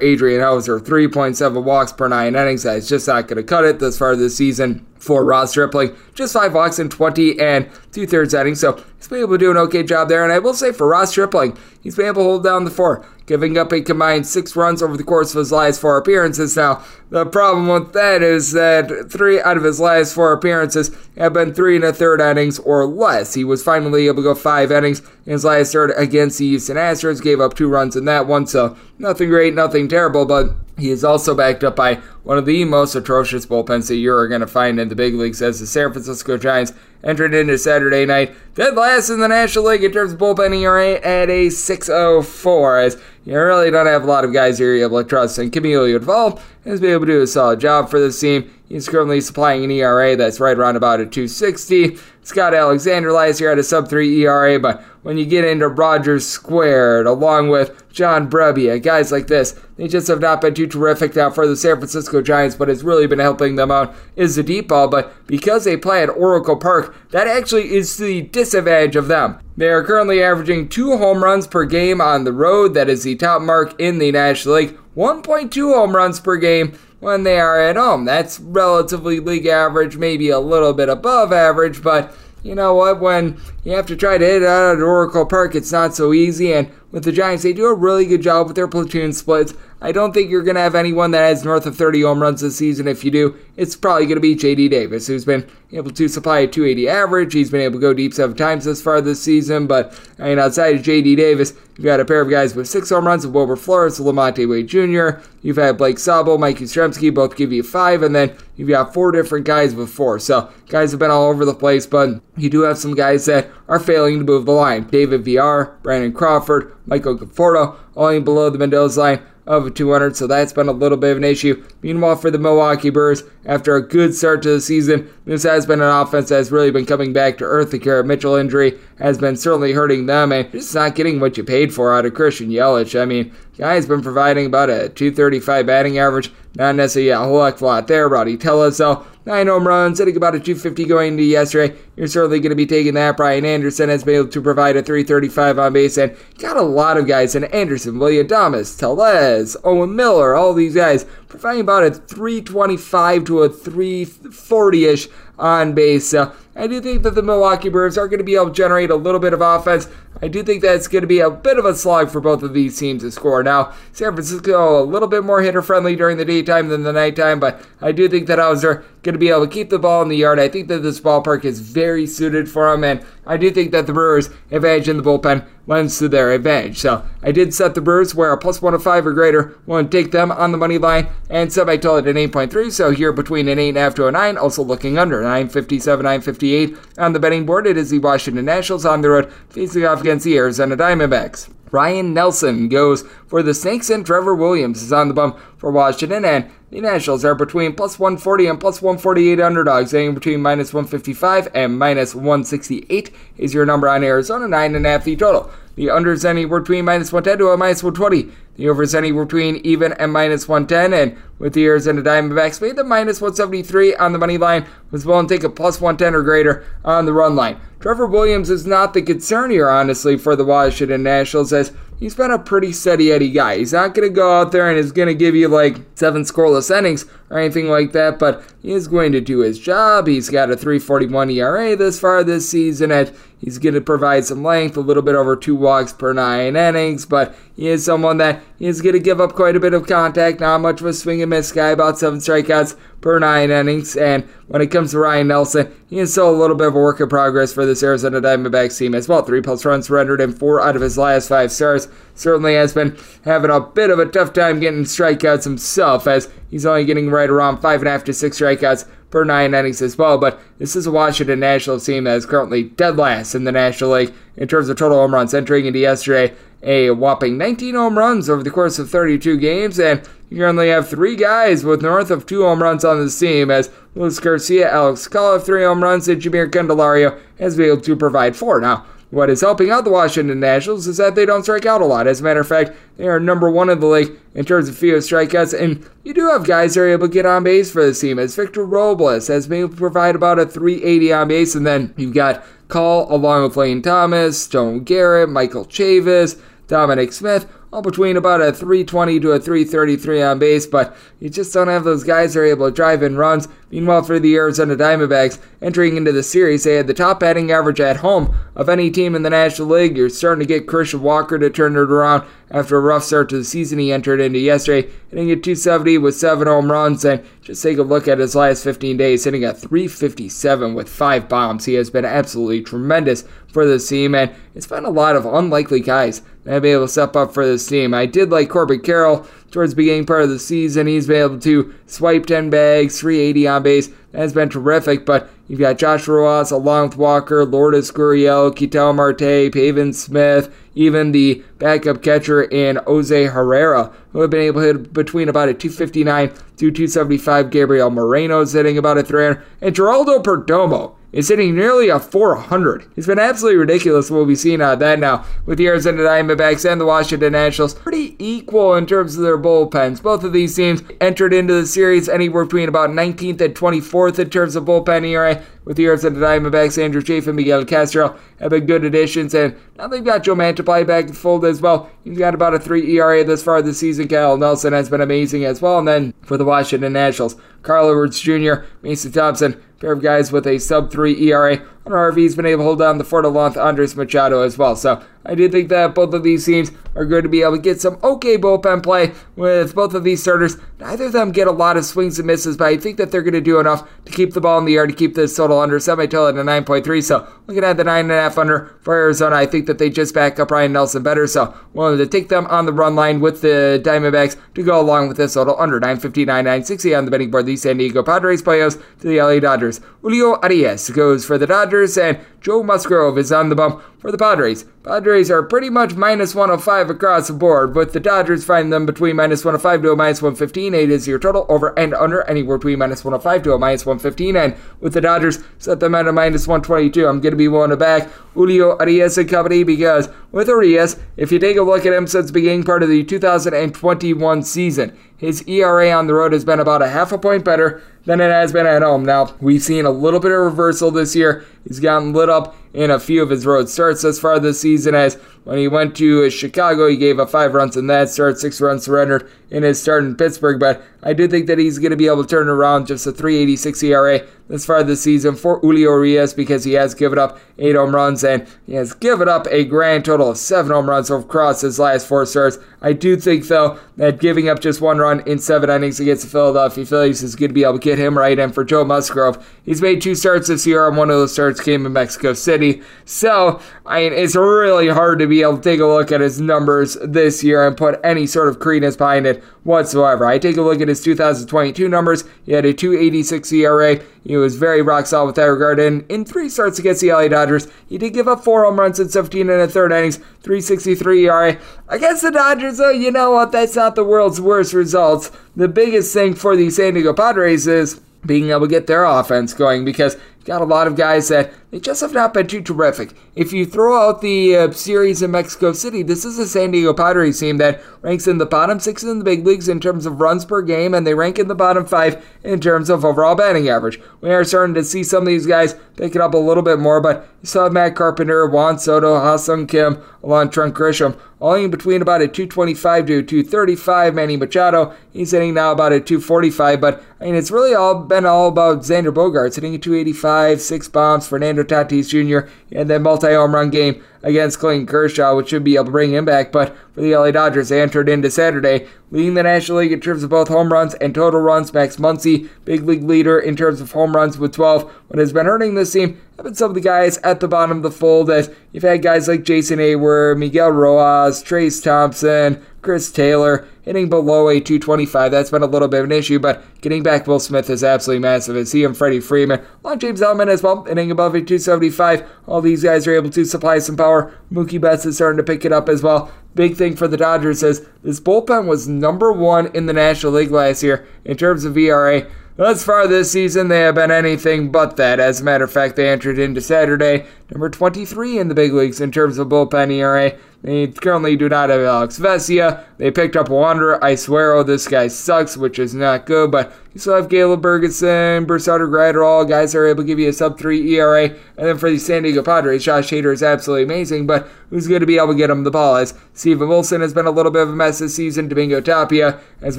Speaker 2: Adrian Houser, 3.7 walks per nine innings. That's just not going to cut it this far this season for Ross Stripling. Just five walks in 20 and two thirds innings, so he's been able to do an okay job there. And I will say for Ross Stripling, he's been able to hold down the four, giving up a combined six runs over the course of his last four appearances. Now, the problem with that is that three out of his last four appearances have been three and a third innings or less. He was finally able to go five innings in his last start against the Houston Astros, gave up two runs in that one, so nothing great, nothing terrible, but he is also backed up by one of the most atrocious bullpens that you're going to find in the big leagues as the San Francisco Giants entered into Saturday night. Dead last in the National League in terms of bullpen ERA at a 604 as you really don't have a lot of guys here you're able to trust. And Camilo Doval has been able to do a solid job for this team. He's currently supplying an ERA that's right around about a 260. Scott Alexander last year had a sub 3 ERA, but when you get into Rogers Squared, along with John Brebbia, guys like this, they just have not been too terrific now for the San Francisco Giants, but has really been helping them out is the deep ball. But because they play at Oracle Park, that actually is the disadvantage of them. They are currently averaging two home runs per game on the road. That is the top mark in the National League. 1.2 home runs per game when they are at home. That's relatively league average, maybe a little bit above average, but you know what? When you have to try to hit it out at Oracle Park, it's not so easy. And with the Giants, they do a really good job with their platoon splits. I don't think you're going to have anyone that has north of 30 home runs this season. If you do, it's probably going to be JD Davis, who's been able to supply a 280 average. He's been able to go deep seven times this far this season. But I mean, outside of JD Davis, you've got a pair of guys with six home runs, Wilmer Flores, LaMonte Wade Jr. You've had Blake Sabol, Mike Yastrzemski, both give you five, and then you've got four different guys with four. So guys have been all over the place, but you do have some guys that are failing to move the line. David Villar, Brandon Crawford, Michael Conforto, only below the Mendoza line of 200, so that's been a little bit of an issue. Meanwhile, for the Milwaukee Brewers, after a good start to the season, this has been an offense that has really been coming back to earth. The Garrett Mitchell injury has been certainly hurting them, and just not getting what you paid for out of Christian Yelich. I mean, guy's been providing about a 235 batting average, not necessarily a whole heck of a lot there. Rowdy Tellez, though, nine home runs, hitting about a 250 going into yesterday. You're certainly going to be taking that. Brian Anderson has been able to provide a 335 on base, and got a lot of guys in Anderson, Willy Adames, Tellez, Owen Miller, all these guys providing about a 325 to a 340 ish on base. So I do think that the Milwaukee Brewers are going to be able to generate a little bit of offense. I do think that's going to be a bit of a slog for both of these teams to score. Now, San Francisco a little bit more hitter friendly during the daytime than the nighttime, but I do think that was going to be able to keep the ball in the yard. I think that this ballpark is very suited for him, and I do think that the Brewers' advantage in the bullpen lends to their advantage. So I did set the Brewers where a plus 105 or greater. Want to take them on the money line and set my total at an 8.3. So here between an 8.5 to a 9, also looking under 957, 958 on the betting board. It is the Washington Nationals on the road facing off against the Arizona Diamondbacks. Ryan Nelson goes for the Snakes, and Trevor Williams is on the bump for Washington. And the Nationals are between plus 140 and plus 148 underdogs, saying between minus 155 and minus 168 is your number on Arizona, 9.5 the total. The unders anywhere between minus 110 to a minus 120. The overs anywhere between even and minus 110. And with the Arizona Diamondbacks, made the minus 173 on the money line, was willing to take a plus 110 or greater on the run line. Trevor Williams is not the concern here, honestly, for the Washington Nationals, as he's been a pretty steady Eddie guy. He's not going to go out there and is going to give you like seven scoreless innings or anything like that, but he is going to do his job. He's got a 341 ERA this far this season, and he's going to provide some length, a little bit over two walks per nine innings, but he is someone that is going to give up quite a bit of contact, not much of a swing and miss guy, about seven strikeouts per nine innings. And when it comes to Ryan Nelson, he is still a little bit of a work in progress for this Arizona Diamondbacks team as well. Three plus runs surrendered in four out of his last five starts. Certainly has been having a bit of a tough time getting strikeouts himself, as he's only getting right around five and a half to six strikeouts per nine innings as well. But this is a Washington Nationals team that is currently dead last in the National League in terms of total home runs entering into yesterday a whopping 19 home runs over the course of 32 games, and you currently have three guys with north of two home runs on this team, as Luis Garcia, Alex have three home runs, and Jeimer Candelario has been able to provide four. Now, what is helping out the Washington Nationals is that they don't strike out a lot. As a matter of fact, they are number one in the league in terms of fewest strikeouts, and you do have guys that are able to get on base for this team, as Victor Robles has been able to provide about a 380 on base, and then you've got Call along with Lane Thomas, Stone Garrett, Michael Chavis, Dominic Smith, all between about a 320 to a 333 on base, but you just don't have those guys that are able to drive in runs. Meanwhile, for the Arizona Diamondbacks, entering into the series, they had the top batting average at home of any team in the National League. You're starting to get Christian Walker to turn it around after a rough start to the season he entered into yesterday, hitting at 270 with seven home runs. And just take a look at his last 15 days, hitting at 357 with five bombs. He has been absolutely tremendous for this team, and it's been a lot of unlikely guys that have been able to step up for this team. I did like Corbin Carroll towards the beginning part of the season. He's been able to swipe 10 bags, 380 on base. That has been terrific, but you've got Josh Rojas along with Walker, Lourdes Gurriel, Ketel Marte, Pavin Smith, even the backup catcher in Jose Herrera, who have been able to hit between about a 259 to 275. Gabriel Moreno's hitting about a 300, and Geraldo Perdomo is hitting nearly a 400. It's been absolutely ridiculous what we've seen out of that now with the Arizona Diamondbacks and the Washington Nationals. Pretty equal in terms of their bullpens. Both of these teams entered into the series anywhere between about 19th and 24th in terms of bullpen ERA with the Arizona Diamondbacks, Andrew Chafin, Miguel Castro have been good additions, and now they've got Joe Mantiply back in the fold as well. He's got about a 3 ERA this far this season. Kyle Nelson has been amazing as well. And then for the Washington Nationals, Carl Edwards Jr., Mason Thompson, pair of guys with a sub 3 ERA. On RV's been able to hold down the Fort Alonth Andres Machado as well. So I do think that both of these teams are going to be able to get some okay bullpen play with both of these starters. Neither of them get a lot of swings and misses, but I think that they're going to do enough to keep the ball in the air to keep this total under. Semi total at a 9.3. So looking at the 9.5 under for Arizona, I think that they just back up Ryan Nelson better. So wanted to take them on the run line with the Diamondbacks to go along with this total under 959, 960 on the betting board. The San Diego Padres players to the LA Dodgers. Julio Urias goes for the Dodgers, and Joe Musgrove is on the bump for the Padres. Padres are pretty much minus 105 across the board, with the Dodgers find them between minus 105 to a minus 115. Eight is your total, over and under, anywhere between minus 105 to a minus 115. And with the Dodgers, set them at a minus 122. I'm going to be willing to back Julio Urias and company because with Urias, if you take a look at him since the beginning part of the 2021 season, his ERA on the road has been about a half a point better than it has been at home. Now, we've seen a little bit of reversal this year. He's gotten lit up in a few of his road starts thus far this season as when he went to Chicago, he gave up five runs in that start, six runs surrendered in his start in Pittsburgh. But I do think that he's going to be able to turn around just a 386 ERA this far this season for Julio Urias because he has given up eight home runs and he has given up a grand total of seven home runs across his last four starts. I do think, though, that giving up just one run in seven innings against the Philadelphia Phillies is going to be able to get him right. And for Joe Musgrove, he's made two starts this year, and one of those starts came in Mexico City. So, I mean, it's really hard to be able to take a look at his numbers this year and put any sort of credence behind it whatsoever. I take a look at his 2022 numbers. He had a 286 ERA. He was very rock solid with that regard. And in three starts against the LA Dodgers, he did give up four home runs in 17 and a third innings, 363 ERA. Against the Dodgers, though, you know what? That's not the world's worst results. The biggest thing for the San Diego Padres is being able to get their offense going because got a lot of guys that they just have not been too terrific. If you throw out the uh, series in Mexico City, this is a San Diego Padres team that ranks in the bottom six in the big leagues in terms of runs per game, and they rank in the bottom five in terms of overall batting average. We are starting to see some of these guys pick it up a little bit more, but you saw Matt Carpenter, Juan Soto, Ha-Seong Kim, along Trent Grisham, all in between about a 225 to 235. Manny Machado, he's hitting now about a 245, but I mean, it's really all been all about Xander Bogaerts hitting a 285, six bombs, Fernando Fernando Tatis Jr. and that multi home run game against Clayton Kershaw, which should be able to bring him back. But for the LA Dodgers, they entered into Saturday, leading the National League in terms of both home runs and total runs. Max Muncy, big league leader in terms of home runs with 12. What has been hurting this team have been some of the guys at the bottom of the fold. As you've had guys like Jason Heyward, Miguel Rojas, Trayce Thompson, Chris Taylor hitting below a 225. That's been a little bit of an issue, but getting back Will Smith is absolutely massive. As he and Freddie Freeman, along James Outman as well, hitting above a 275. All these guys are able to supply some power. Mookie Betts is starting to pick it up as well. Big thing for the Dodgers is this bullpen was number one in the National League last year in terms of ERA. Thus far this season, they have been anything but that. As a matter of fact, they entered into Saturday number 23 in the big leagues in terms of bullpen ERA. They currently do not have Alex Vesia. They picked up Wander Isuero. Oh, this guy sucks, which is not good, but you still have Caleb Ferguson, Brusdar Graterol, guys that are able to give you a sub 3 ERA. And then for the San Diego Padres, Josh Hader is absolutely amazing, but who's going to be able to get him the ball? As Steven Wilson has been a little bit of a mess this season. Domingo Tapia has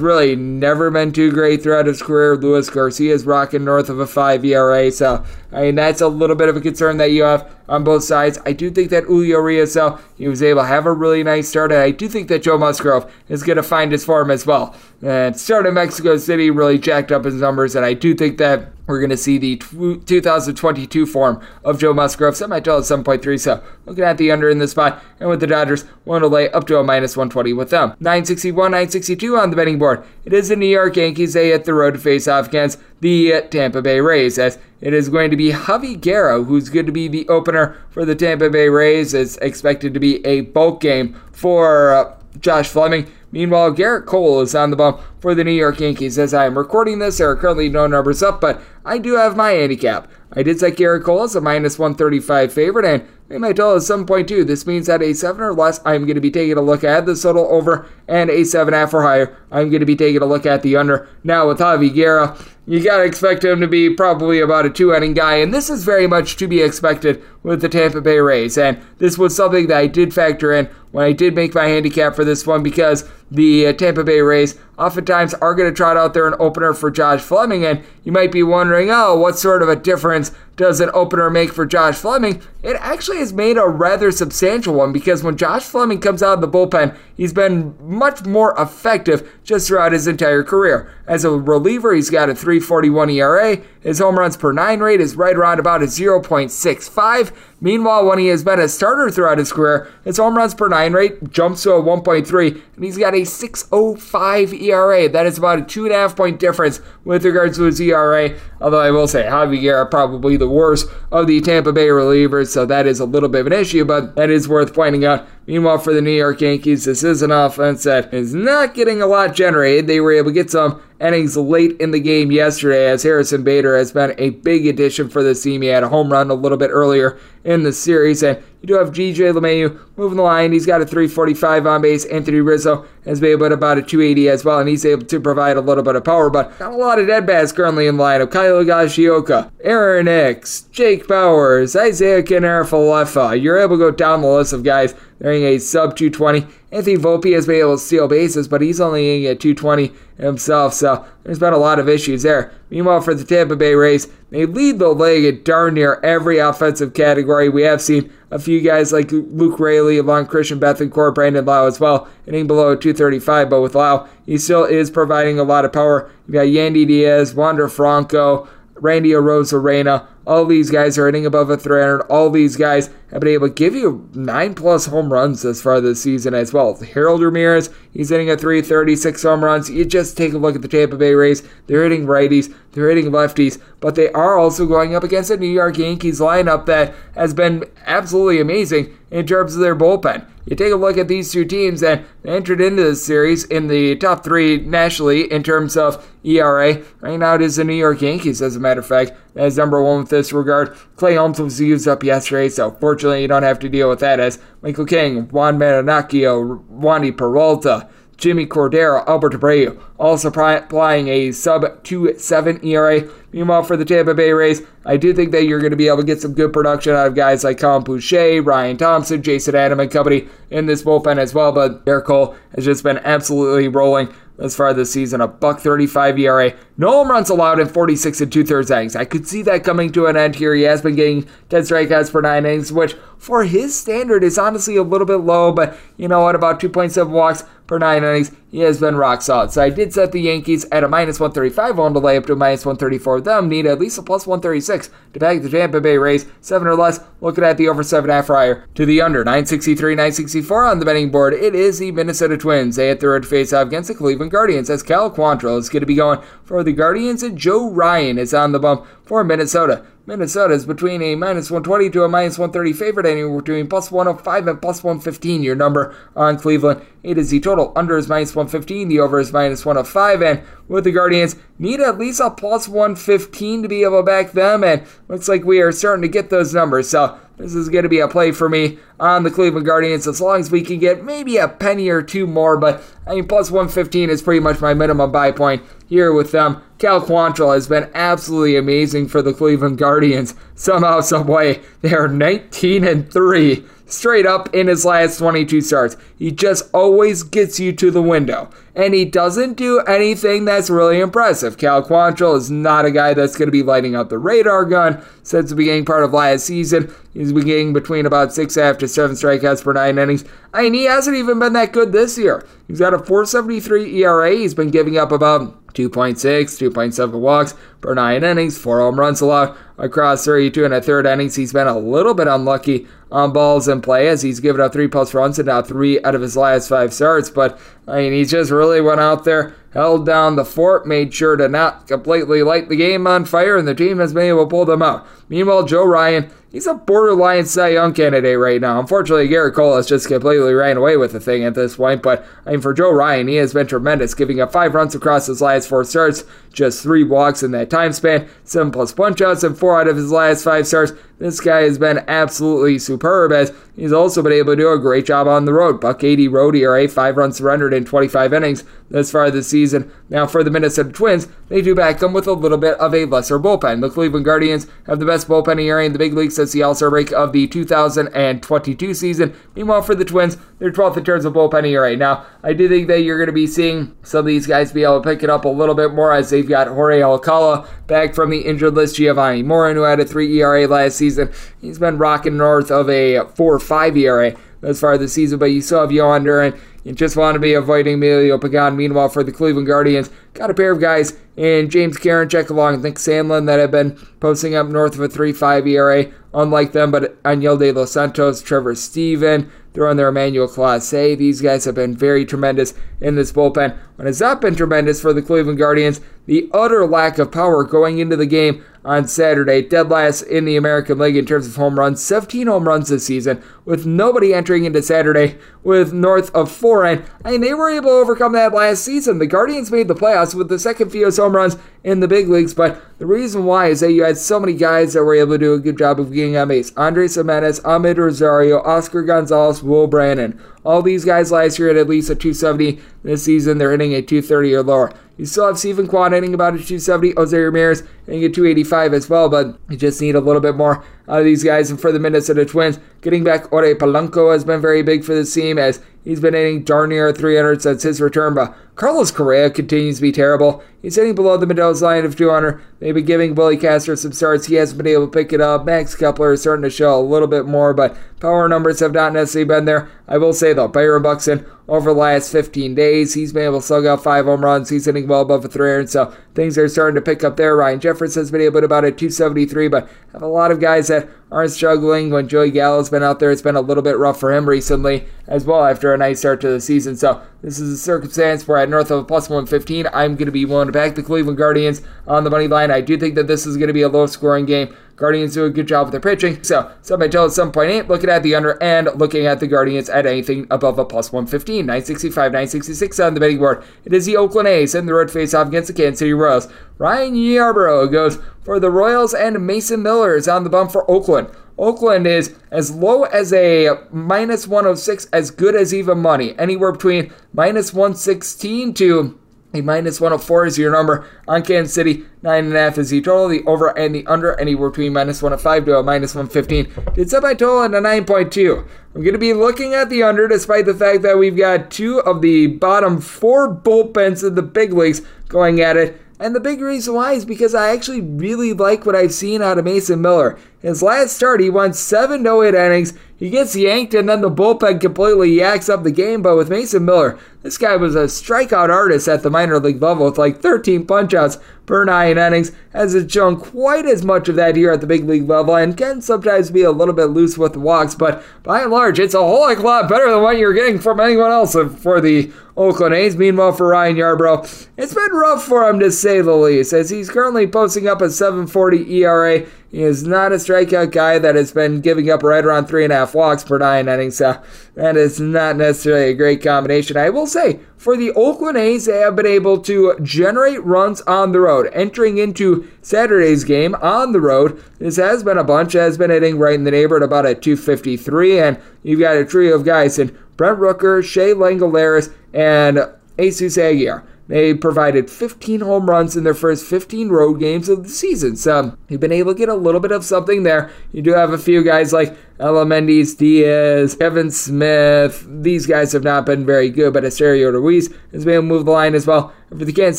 Speaker 2: really never been too great throughout his career. Luis Garcia is rocking north of a 5 ERA, so I mean, that's a little bit of a concern that you have on both sides. I do think that Julio though, he was able to have a really nice start, and I do think that Joe Musgrove is going to find his form as well. And start in Mexico City really jacked up his numbers, and I do think that we're going to see the 2022 form of Joe Musgrove. Semi total at 7.3. So looking at the under in this spot, and with the Dodgers, one to lay up to a minus 120 with them. 961, 962 on the betting board. It is the New York Yankees. They hit the road to face off against the Tampa Bay Rays as it is going to be Javy Guerra who's going to be the opener for the Tampa Bay Rays. It's expected to be a bulk game for uh, Josh Fleming. Meanwhile, Gerrit Cole is on the bump for the New York Yankees. As I am recording this, there are currently no numbers up, but I do have my handicap. I did set Gerrit Cole as a minus 135 favorite, and my total is 7.2. This means that a 7 or less, I'm going to be taking a look at the total over, and a 7.5 or higher, I'm going to be taking a look at the under. Now, with Javy Guerra, you got to expect him to be probably about a two inning guy, and this is very much to be expected with the Tampa Bay Rays. And this was something that I did factor in when I did make my handicap for this one because the uh, Tampa Bay Rays oftentimes are going to trot out there an opener for Josh Fleming. And you might be wondering, oh, what sort of a difference does an opener make for Josh Fleming? It actually has made a rather substantial one because when Josh Fleming comes out of the bullpen, he's been much more effective just throughout his entire career. As a reliever, he's got a 3 341 ERA. His home runs per nine rate is right around about a 0.65. Meanwhile, when he has been a starter throughout his career, his home runs per nine rate jumps to a 1.3, and he's got a 6.05 ERA. That is about a two and a half point difference with regards to his ERA. Although I will say Javy Guerra probably the worst of the Tampa Bay relievers, so that is a little bit of an issue, but that is worth pointing out. Meanwhile, for the New York Yankees, this is an offense that is not getting a lot generated. They were able to get some innings late in the game yesterday as Harrison Bader has been a big addition for this team. He had a home run a little bit earlier in the series, and you do have DJ LeMahieu moving the line. He's got a 345 on base. Anthony Rizzo has been able to about a 280 as well, and he's able to provide a little bit of power, but not a lot of dead bats currently in lineup. Kyle Higashioka, Aaron Hicks, Jake Bauers, Isiah Kiner-Falefa. You're able to go down the list of guys. They're in a sub 220. Anthony Volpe has been able to steal bases, but he's only at 220 himself, so there's been a lot of issues there. Meanwhile, for the Tampa Bay Rays, they lead the league in darn near every offensive category. We have seen a few guys like Luke Raley, along Christian Bethancourt, Brandon Lowe as well, hitting below 235. But with Lowe, he still is providing a lot of power. You got Yandy Diaz, Wander Franco, Randy Arozarena. All these guys are hitting above a 300. All these guys have been able to give you nine plus home runs this far this season as well. Harold Ramirez, he's hitting a 336 home runs. You just take a look at the Tampa Bay Rays. They're hitting righties, they're hitting lefties, but they are also going up against a New York Yankees lineup that has been absolutely amazing in terms of their bullpen. You take a look at these two teams that entered into this series in the top three nationally in terms of ERA. Right now it is the New York Yankees, as a matter of fact, as number one with this regard. Clay Holmes was used up yesterday, so you don't have to deal with that as Michael King, Juan Marinaccio, Wandy Peralta, Jimmy Cordero, Albert Abreu, all supplying a sub 2.7 ERA. Meanwhile, for the Tampa Bay Rays, I do think that you're going to be able to get some good production out of guys like Colin Poche, Ryan Thompson, Jason Adam, and company in this bullpen as well. But Gerrit Cole has just been absolutely rolling as far this season. A buck 35 ERA, no home runs allowed in 46 and two thirds innings. I could see that coming to an end here. He has been getting 10 strikeouts per nine innings, which for his standard is honestly a little bit low. But you know what? About 2.7 walks per nine innings, he has been rock solid. So I did set the Yankees at a minus 135 on delay up to a minus 134. Them need at least a plus 136 to back the Tampa Bay Rays. Seven or less. Looking at the over seven half prior to the under 963, 964 on the betting board. It is the Minnesota Twins. They hit third face off against the Cleveland Guardians as Cal Quantrill is going to be going for the Guardians and Joe Ryan is on the bump for Minnesota. Minnesota is between a minus 120 to a minus 130 favorite, anywhere between plus 105 and plus 115. Your number on Cleveland. It is the total. Under is minus 115. The over is minus 105. And with the Guardians, need at least a plus 115 to be able to back them. And looks like we are starting to get those numbers. So this is going to be a play for me on the Cleveland Guardians as long as we can get maybe a penny or two more. But I mean, plus 115 is pretty much my minimum buy point here with them. Cal Quantrill has been absolutely amazing for the Cleveland Guardians. Somehow, someway, they are 19 and 3 straight up in his last 22 starts. He just always gets you to the window. And he doesn't do anything that's really impressive. Cal Quantrill is not a guy that's going to be lighting up the radar gun since the beginning part of last season. He's been getting between about six to seven strikeouts per nine innings. I mean, he hasn't even been that good this year. He's got a 473 ERA. He's been giving up about 2.6, 2.7 walks per nine innings, four home runs allowed across 32 and a third innings. He's been a little bit unlucky on balls in play as he's given up three plus runs and now three out of his last five starts. But I mean, he just really went out there, held down the fort, made sure to not completely light the game on fire, and the team has been able to pull them out. Meanwhile, Joe Ryan he's a borderline Cy Young candidate right now. Unfortunately, Gerrit Cole has just completely ran away with the thing at this point. But I mean, for Joe Ryan, he has been tremendous, giving up five runs across his last four starts, just three walks in that time span, seven plus punchouts, and four out of his last five starts. This guy has been absolutely superb as he's also been able to do a great job on the road. Buck 80 road ERA, five runs surrendered in 25 innings thus far this season. Now for the Minnesota Twins, they do back them with a little bit of a lesser bullpen. The Cleveland Guardians have the best bullpen ERA in the big leagues since the All Star break of the 2022 season. Meanwhile, for the Twins, they're 12th in terms of bullpen ERA. Now, I do think that you're going to be seeing some of these guys be able to pick it up a little bit more as they've got Jorge Alcala back from the injured list. Jovani Moran, who had a 3 ERA last season, he's been rocking north of a 4 5 ERA thus far this season, but you still have Yonder and you just want to be avoiding Emilio Pagan. Meanwhile, for the Cleveland Guardians, got a pair of guys in James Karinchak along with Nick Sandlin that have been posting up north of a 3.5 ERA. Unlike them, but Enyel de los Santos, Trevor Stephan, throwing their Emmanuel Clase. These guys have been very tremendous in this bullpen. What has not been tremendous for the Cleveland Guardians, the utter lack of power going into the game on Saturday. Dead last in the American League in terms of home runs, 17 home runs this season, with nobody entering into Saturday with north of four. And I mean, they were able to overcome that last season. The Guardians made the playoffs with the second fewest home runs in the big leagues, but the reason why is that you had so many guys that were able to do a good job of getting on base. Andres Gimenez, Amed Rosario, Oscar Gonzalez, Will Brennan. All these guys last year had at least a 270. This season, they're hitting a 230 or lower. You still have Steven Kwan hitting about a 270, Jose Ramirez hitting a 285 as well, but you just need a little bit more of these guys. And for the Minnesota Twins, getting back Ore Polanco has been very big for the team as he's been hitting darn near 300 since his return, but Carlos Correa continues to be terrible. He's hitting below the Mendoza line of 200. They've giving Willi Castro some starts. He hasn't been able to pick it up. Max Kepler is starting to show a little bit more, but power numbers have not necessarily been there. I will say, though, Byron Buxton, over the last 15 days, he's been able to slug out five home runs. He's hitting well above a 300, so things are starting to pick up there. Ryan Jeffers has been able to about a 273, but have a lot of guys that there aren't struggling. When Joey Gallo's been out there, it's been a little bit rough for him recently as well after a nice start to the season. So this is a circumstance where at north of plus 115, I'm going to be willing to back the Cleveland Guardians on the money line. I do think that this is going to be a low scoring game. Guardians do a good job with their pitching. So, some at 7.8, looking at the under and looking at the Guardians at anything above a plus 115. 965, 966 on the betting board. It is the Oakland A's in the road face off against the Kansas City Royals. Ryan Yarbrough goes for the Royals and Mason Miller is on the bump for Oakland. Oakland is as low as a minus 106, as good as even money. Anywhere between minus 116 to a minus 104 is your number on Kansas City. 9.5 is the total. The over and the under anywhere between minus 105 to a minus 115. Did set by total at a 9.2. I'm going to be looking at the under despite the fact that we've got two of the bottom four bullpens in the big leagues going at it. And the big reason why is because I actually really like what I've seen out of Mason Miller. His last start, he won 7 no 8 innings. He gets yanked, and then the bullpen completely yaks up the game. But with Mason Miller, this guy was a strikeout artist at the minor league level with like 13 punchouts per nine innings. Hasn't shown quite as much of that here at the big league level, and can sometimes be a little bit loose with the walks. But by and large, it's a whole heck lot better than what you're getting from anyone else for the Oakland A's. Meanwhile, for Ryan Yarbrough, it's been rough for him to say the least, as he's currently posting up a 7.40 ERA. He is not a strikeout guy that has been giving up right around three and a half walks per nine innings, so that is not necessarily a great combination. I will say, for the Oakland A's, they have been able to generate runs on the road. Entering into Saturday's game on the road, this has been a bunch, has been hitting right in the neighborhood about a 253, and you've got a trio of guys in Brent Rooker, Shea Langeliers, and Jesus Aguilar. They provided 15 home runs in their first 15 road games of the season. So you've been able to get a little bit of something there. You do have a few guys like Aledmys Diaz, Kevin Smith. These guys have not been very good, but Esteury Ruiz has been able to move the line as well. For the Kansas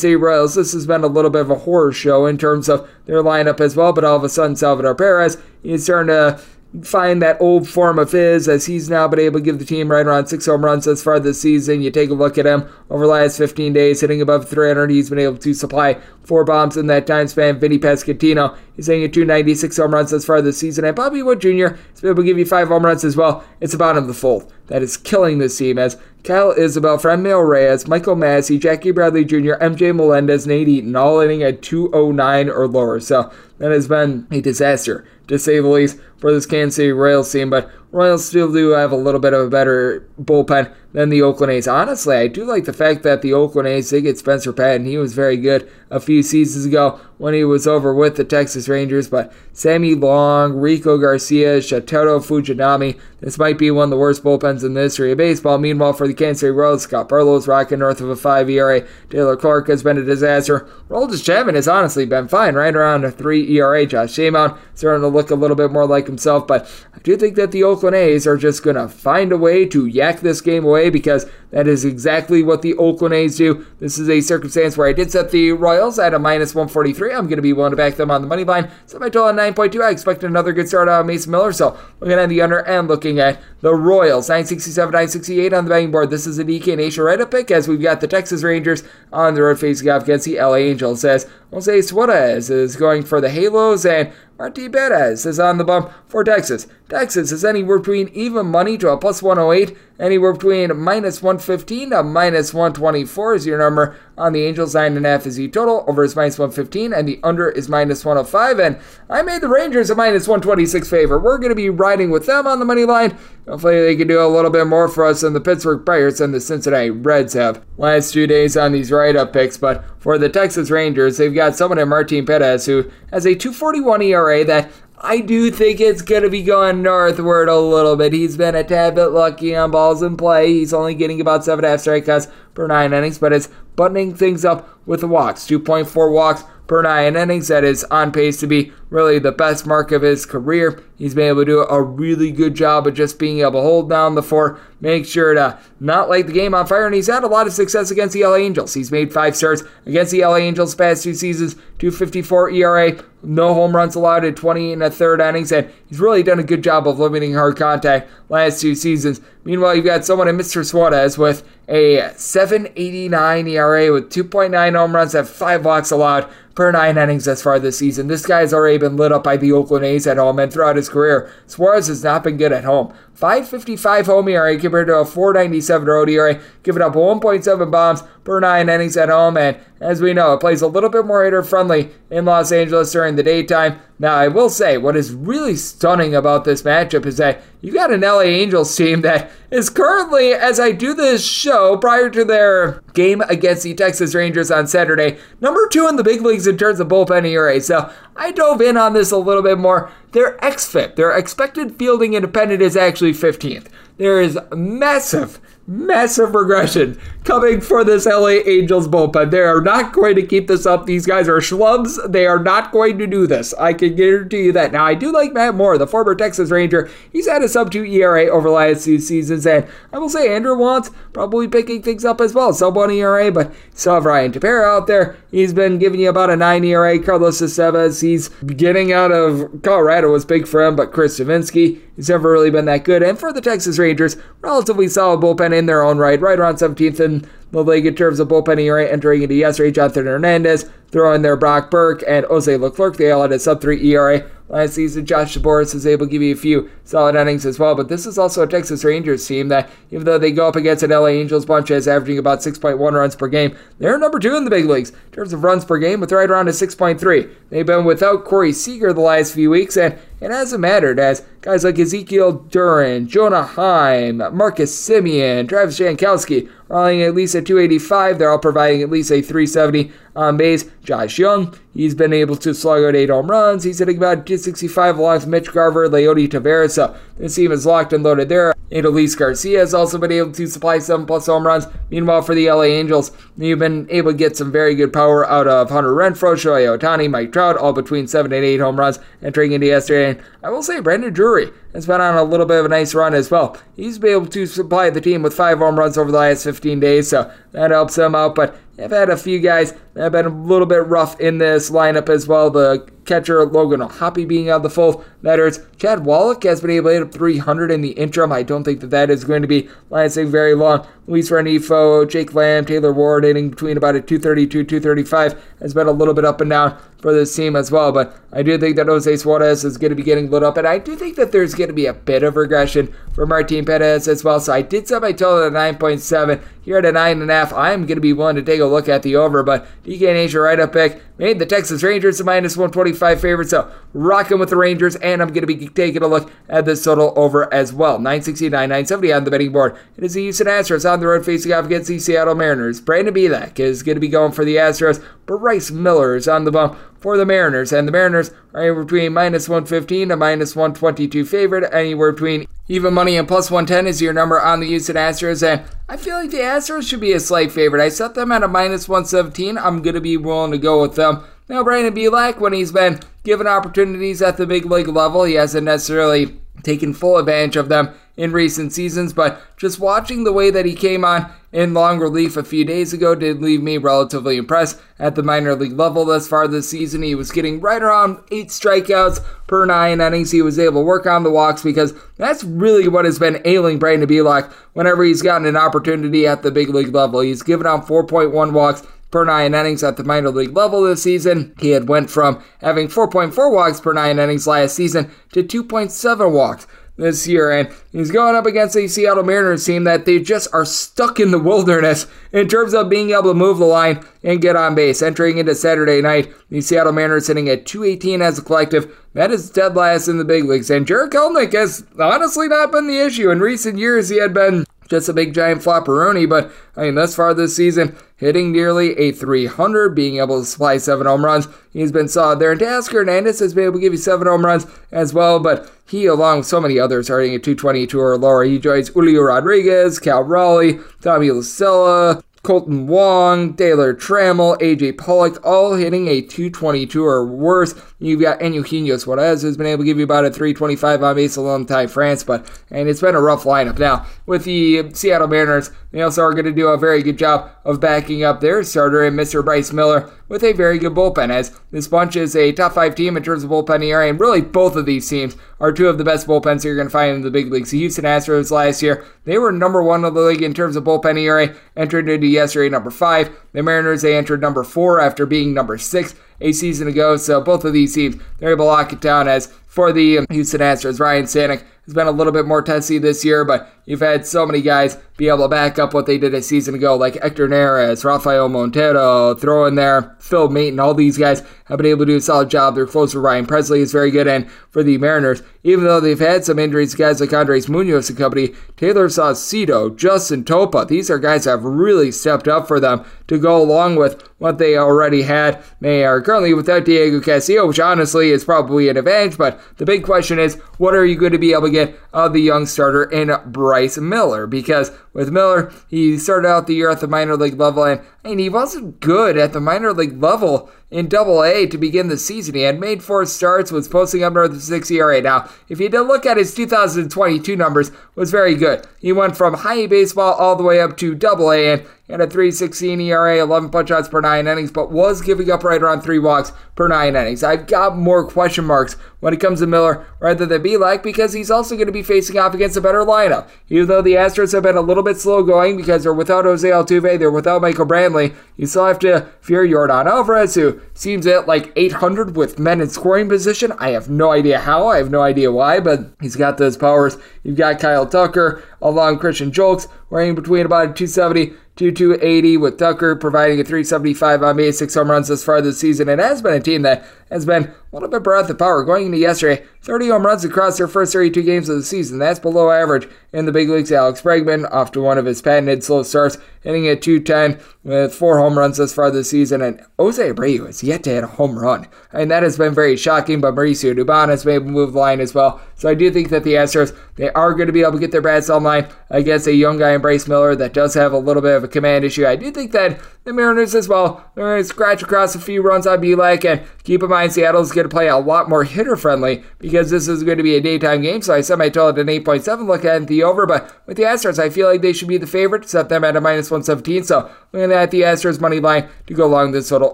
Speaker 2: City Royals, this has been a little bit of a horror show in terms of their lineup as well. But all of a sudden, Salvador Perez is starting to find that old form of his as he's now been able to give the team right around six home runs thus far this season. You take a look at him over the last 15 days, hitting above 300. He's been able to supply four bombs in that time span. Vinny Pasquantino, he's hitting at 296 home runs thus far this season. And Bobby Witt Jr. has been able to give you five home runs as well. It's bottom of the fold that is killing this team as Kyle Isbel, Franmil Reyes, Michael Massey, Jackie Bradley Jr., MJ Melendez, Nate Eaton, all hitting at 209 or lower. So that has been a disaster, to say the least for this Kansas City Royals team, but Royals still do have a little bit of a better bullpen than the Oakland A's. Honestly, I do like the fact that the Oakland A's did get Spencer Patton. He was very good a few seasons ago when he was over with the Texas Rangers, but Sammy Long, Rico Garcia, Shintaro Fujinami, this might be one of the worst bullpens in the history of baseball. Meanwhile, for the Kansas City Royals, Scott Barlow's rocking north of a 5 ERA. Taylor Clarke has been a disaster. Roldis Chapman has honestly been fine, right around a 3 ERA. Josh Staumont starting to look a little bit more like himself, but I do think that the Oakland A's are just going to find a way to yak this game away because That is exactly what the Oakland A's do. This is a circumstance where I did set the Royals at a minus 143. I'm going to be willing to back them on the money line. Set my total at 9.2. I expect another good start out of Mason Miller. So looking at the under and looking at the Royals, 967, 968 on the betting board. This is a DK Nation right up pick as we've got the Texas Rangers on the road facing off against the LA Angels. As Jose Suarez is going for the Halos and Marti Perez is on the bump for Texas. Texas is anywhere between even money to a plus 108, anywhere between minus 115 to minus 124 is your number on the Angels. 9.5 is the total, over is minus 115, and the under is minus 105. And I made the Rangers a minus 126 favor. We're going to be riding with them on the money line. Hopefully, they can do a little bit more for us than the Pittsburgh Pirates and the Cincinnati Reds have last two days on these write up picks. But for the Texas Rangers, they've got someone in Martin Perez who has a 241 ERA that I do think it's going to be going northward a little bit. He's been a tad bit lucky on balls in play. He's only getting about 7.5 strikeouts per nine innings, but it's buttoning things up with the walks. 2.4 walks per nine innings. That is on pace to be really the best mark of his career. He's been able to do a really good job of just being able to hold down the fort, make sure to not light the game on fire, and he's had a lot of success against the LA Angels. He's made five starts against the LA Angels past two seasons, 254 ERA, no home runs allowed at 20 and a third innings, and he's really done a good job of limiting hard contact last two seasons. Meanwhile, you've got someone in Mr. Suarez with a 789 ERA with 2.9 home runs and five walks allowed per nine innings thus far this season. This guy's already been lit up by the Oakland A's at home and throughout his career. Suarez has not been good at home. 555 home ERA compared to a 497 road ERA, giving up 1.7 bombs per nine innings at home. And as we know, it plays a little bit more hitter friendly in Los Angeles during the daytime. Now, I will say, what is really stunning about this matchup is that you got an LA Angels team that is currently, as I do this show prior to their game against the Texas Rangers on Saturday, number two in the big leagues in terms of bullpen ERA. So I dove in on this a little bit more. Their XFIP, their expected fielding independent, is actually 15th. There is massive massive regression coming for this LA Angels bullpen. They are not going to keep this up. These guys are schlubs. They are not going to do this. I can guarantee you that. Now, I do like Matt Moore, the former Texas Ranger. He's had a sub 2 ERA over the last two seasons, and I will say Andrew Wantz probably picking things up as well. Sub 1 ERA, but still have Ryan Tepera out there. He's been giving you about a 9 ERA. Carlos Estevez, he's getting out of Colorado was big for him, but Chris Devenski, he's never really been that good. And for the Texas Rangers, relatively solid bullpen in their own right, right around 17th in the league in terms of bullpen ERA entering into yesterday. Jonathan Hernandez throwing there Brock Burke and Jose Leclerc. They all had a sub 3 ERA last season. Josh Sborz is able to give you a few solid innings as well. But this is also a Texas Rangers team that, even though they go up against an LA Angels bunch as averaging about 6.1 runs per game, they're number two in the big leagues in terms of runs per game with right around a 6.3. They've been without Corey Seager the last few weeks, and it hasn't mattered as guys like Ezequiel Duran, Jonah Heim, Marcus Semien, Travis Jankowski are at least a 285. They're all providing at least a 370 on base. Josh Jung, he's been able to slug out eight home runs. He's hitting about 265 along Mitch Garver, Leody Taveras. So this team is locked and loaded there. Adolis Garcia has also been able to supply seven plus home runs. Meanwhile, for the LA Angels, you've been able to get some very good power out of Hunter Renfroe, Shohei Ohtani, Mike Trout, all between seven and eight home runs entering into yesterday. And I will say, Brandon Drury has been on a little bit of a nice run as well. He's been able to supply the team with five home runs over the last 15 days, so that helps him out. But I've had a few guys that have been a little bit rough in this lineup as well. The catcher Logan O'Hoppe being out of the fold. Hurts. Chad Wallach has been able to hit up 300 in the interim. I don't think that that is going to be lasting very long. Luis Rengifo, Jake Lamb, Taylor Ward hitting between about a 232, 235 has been a little bit up and down for this team as well. But I do think that Jose Suarez is going to be getting lit up, and I do think that there's going to be a bit of regression for Martin Perez as well. So I did set my total at 9.7. Here at a 9.5, I'm going to be willing to take a look at the over, but DK Nation right up pick made the Texas Rangers a minus 125 favorite. So rocking with the Rangers, and I'm going to be taking a look at this total over as well. 969, 970 on the betting board. It is the Houston Astros on the road facing off against the Seattle Mariners. Brandon Bielak is going to be going for the Astros. Bryce Miller is on the bump for the Mariners, and the Mariners are anywhere between minus 115 to minus 122 favorite, anywhere between even money and plus 110 is your number on the Houston Astros, and I feel like the Astros should be a slight favorite. I set them at a minus 117. I'm going to be willing to go with them. Now, Brandon Bielak, when he's been given opportunities at the big league level, he hasn't necessarily taken full advantage of them in recent seasons, but just watching the way that he came on in long relief a few days ago did leave me relatively impressed at the minor league level thus far this season. He was getting right around eight strikeouts per nine innings. He was able to work on the walks because that's really what has been ailing Brandon Bielak whenever he's gotten an opportunity at the big league level. He's given out 4.1 walks per nine innings at the minor league level this season. He had went from having 4.4 walks per nine innings last season to 2.7 walks this year, and he's going up against a Seattle Mariners team that they just are stuck in the wilderness in terms of being able to move the line and get on base. Entering into Saturday night, the Seattle Mariners sitting at 218 as a collective. That is dead last in the big leagues, and Jarred Kelenic has honestly not been the issue. In recent years, he had been just a big giant flopperoni, but I mean, thus far this season, hitting nearly a 300, being able to supply seven home runs. He's been solid there. And Teoscar Hernandez has been able to give you seven home runs as well, but he, along with so many others, are hitting a 222 or lower. He joins Julio Rodriguez, Cal Raleigh, Tommy La Kolten Wong, Taylor Trammell, AJ Pollock, all hitting a 222 or worse. You've got Eugenio Suarez, who's been able to give you about a 325 on base Ty France, but and it's been a rough lineup. Now, with the Seattle Mariners, they also are going to do a very good job of backing up their starter and Mr. Bryce Miller with a very good bullpen, as this bunch is a top five team in terms of bullpen ERA, and really both of these teams are two of the best bullpens you're going to find in the big leagues. The Houston Astros last year, they were number one in the league in terms of bullpen ERA, entered into yesterday number five. The Mariners, they entered number four after being number six a season ago. So both of these teams, they're able to lock it down as for the Houston Astros, Ryan Stanek has been a little bit more testy this year, but you've had so many guys be able to back up what they did a season ago, like Hector Neris, Rafael Montero, throw in there Phil Maton, all these guys have been able to do a solid job. Their closer Ryan Pressly, is very good, and for the Mariners, even though they've had some injuries, guys like Andres Munoz and company, Tayler Saucedo, Justin Topa, these are guys that have really stepped up for them to go along with what they already had. They are currently without Diego Castillo, which honestly is probably an advantage, but the big question is, what are you going to be able to get of the young starter in Bryce Miller? Because with Miller, he started out the year at the minor league level, and, and he wasn't good at the minor league level in Double A to begin the season. He had made four starts, was posting up north of six ERA. Now, if you look at his 2022 numbers, was very good. He went from high baseball all the way up to Double A, and had a 316 ERA, 11 punch outs per nine innings, but was giving up right around three walks per nine innings. I've got more question marks when it comes to Miller rather than Bielak because he's also going to be facing off against a better lineup. Even though the Astros have been a little bit slow going because they're without Jose Altuve, they're without Michael Brantley, you still have to fear Yordan Alvarez, who seems at like 800 with men in scoring position. I have no idea how, I have no idea why, but he's got those powers. You've got Kyle Tucker along Christian Julks, weighing between about 270 to 280 with Tucker providing a 375 on base, six home runs thus far this season. It has been a team that has been a little bit breath of power. Going into yesterday, 30 home runs across their first 32 games of the season. That's below average in the big leagues. Alex Bregman, off to one of his patented slow starts, hitting at 210 with four home runs thus far this season. And Jose Abreu has yet to hit a home run. And that has been very shocking, but Mauricio Dubon has made to move line as well. So I do think that the Astros, they are going to be able to get their bats online against a young guy in Bryce Miller that does have a little bit of a command issue. I do think that the Mariners as well, they're going to scratch across a few runs on like, and keep in mind Seattle's going to play a lot more hitter friendly because this is going to be a daytime game. So I semi told an 8.7 look at the over, but with the Astros, I feel like they should be the favorite, set them at a minus 117. So looking at the Astros money line to go along this total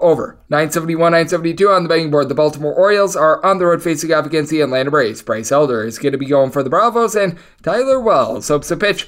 Speaker 2: over. 971, 972 on the betting board. The Baltimore Orioles are on the road facing off against the Atlanta Braves. Bryce Elder is going to be going for the Bravos, and Tyler Wells hopes to pitch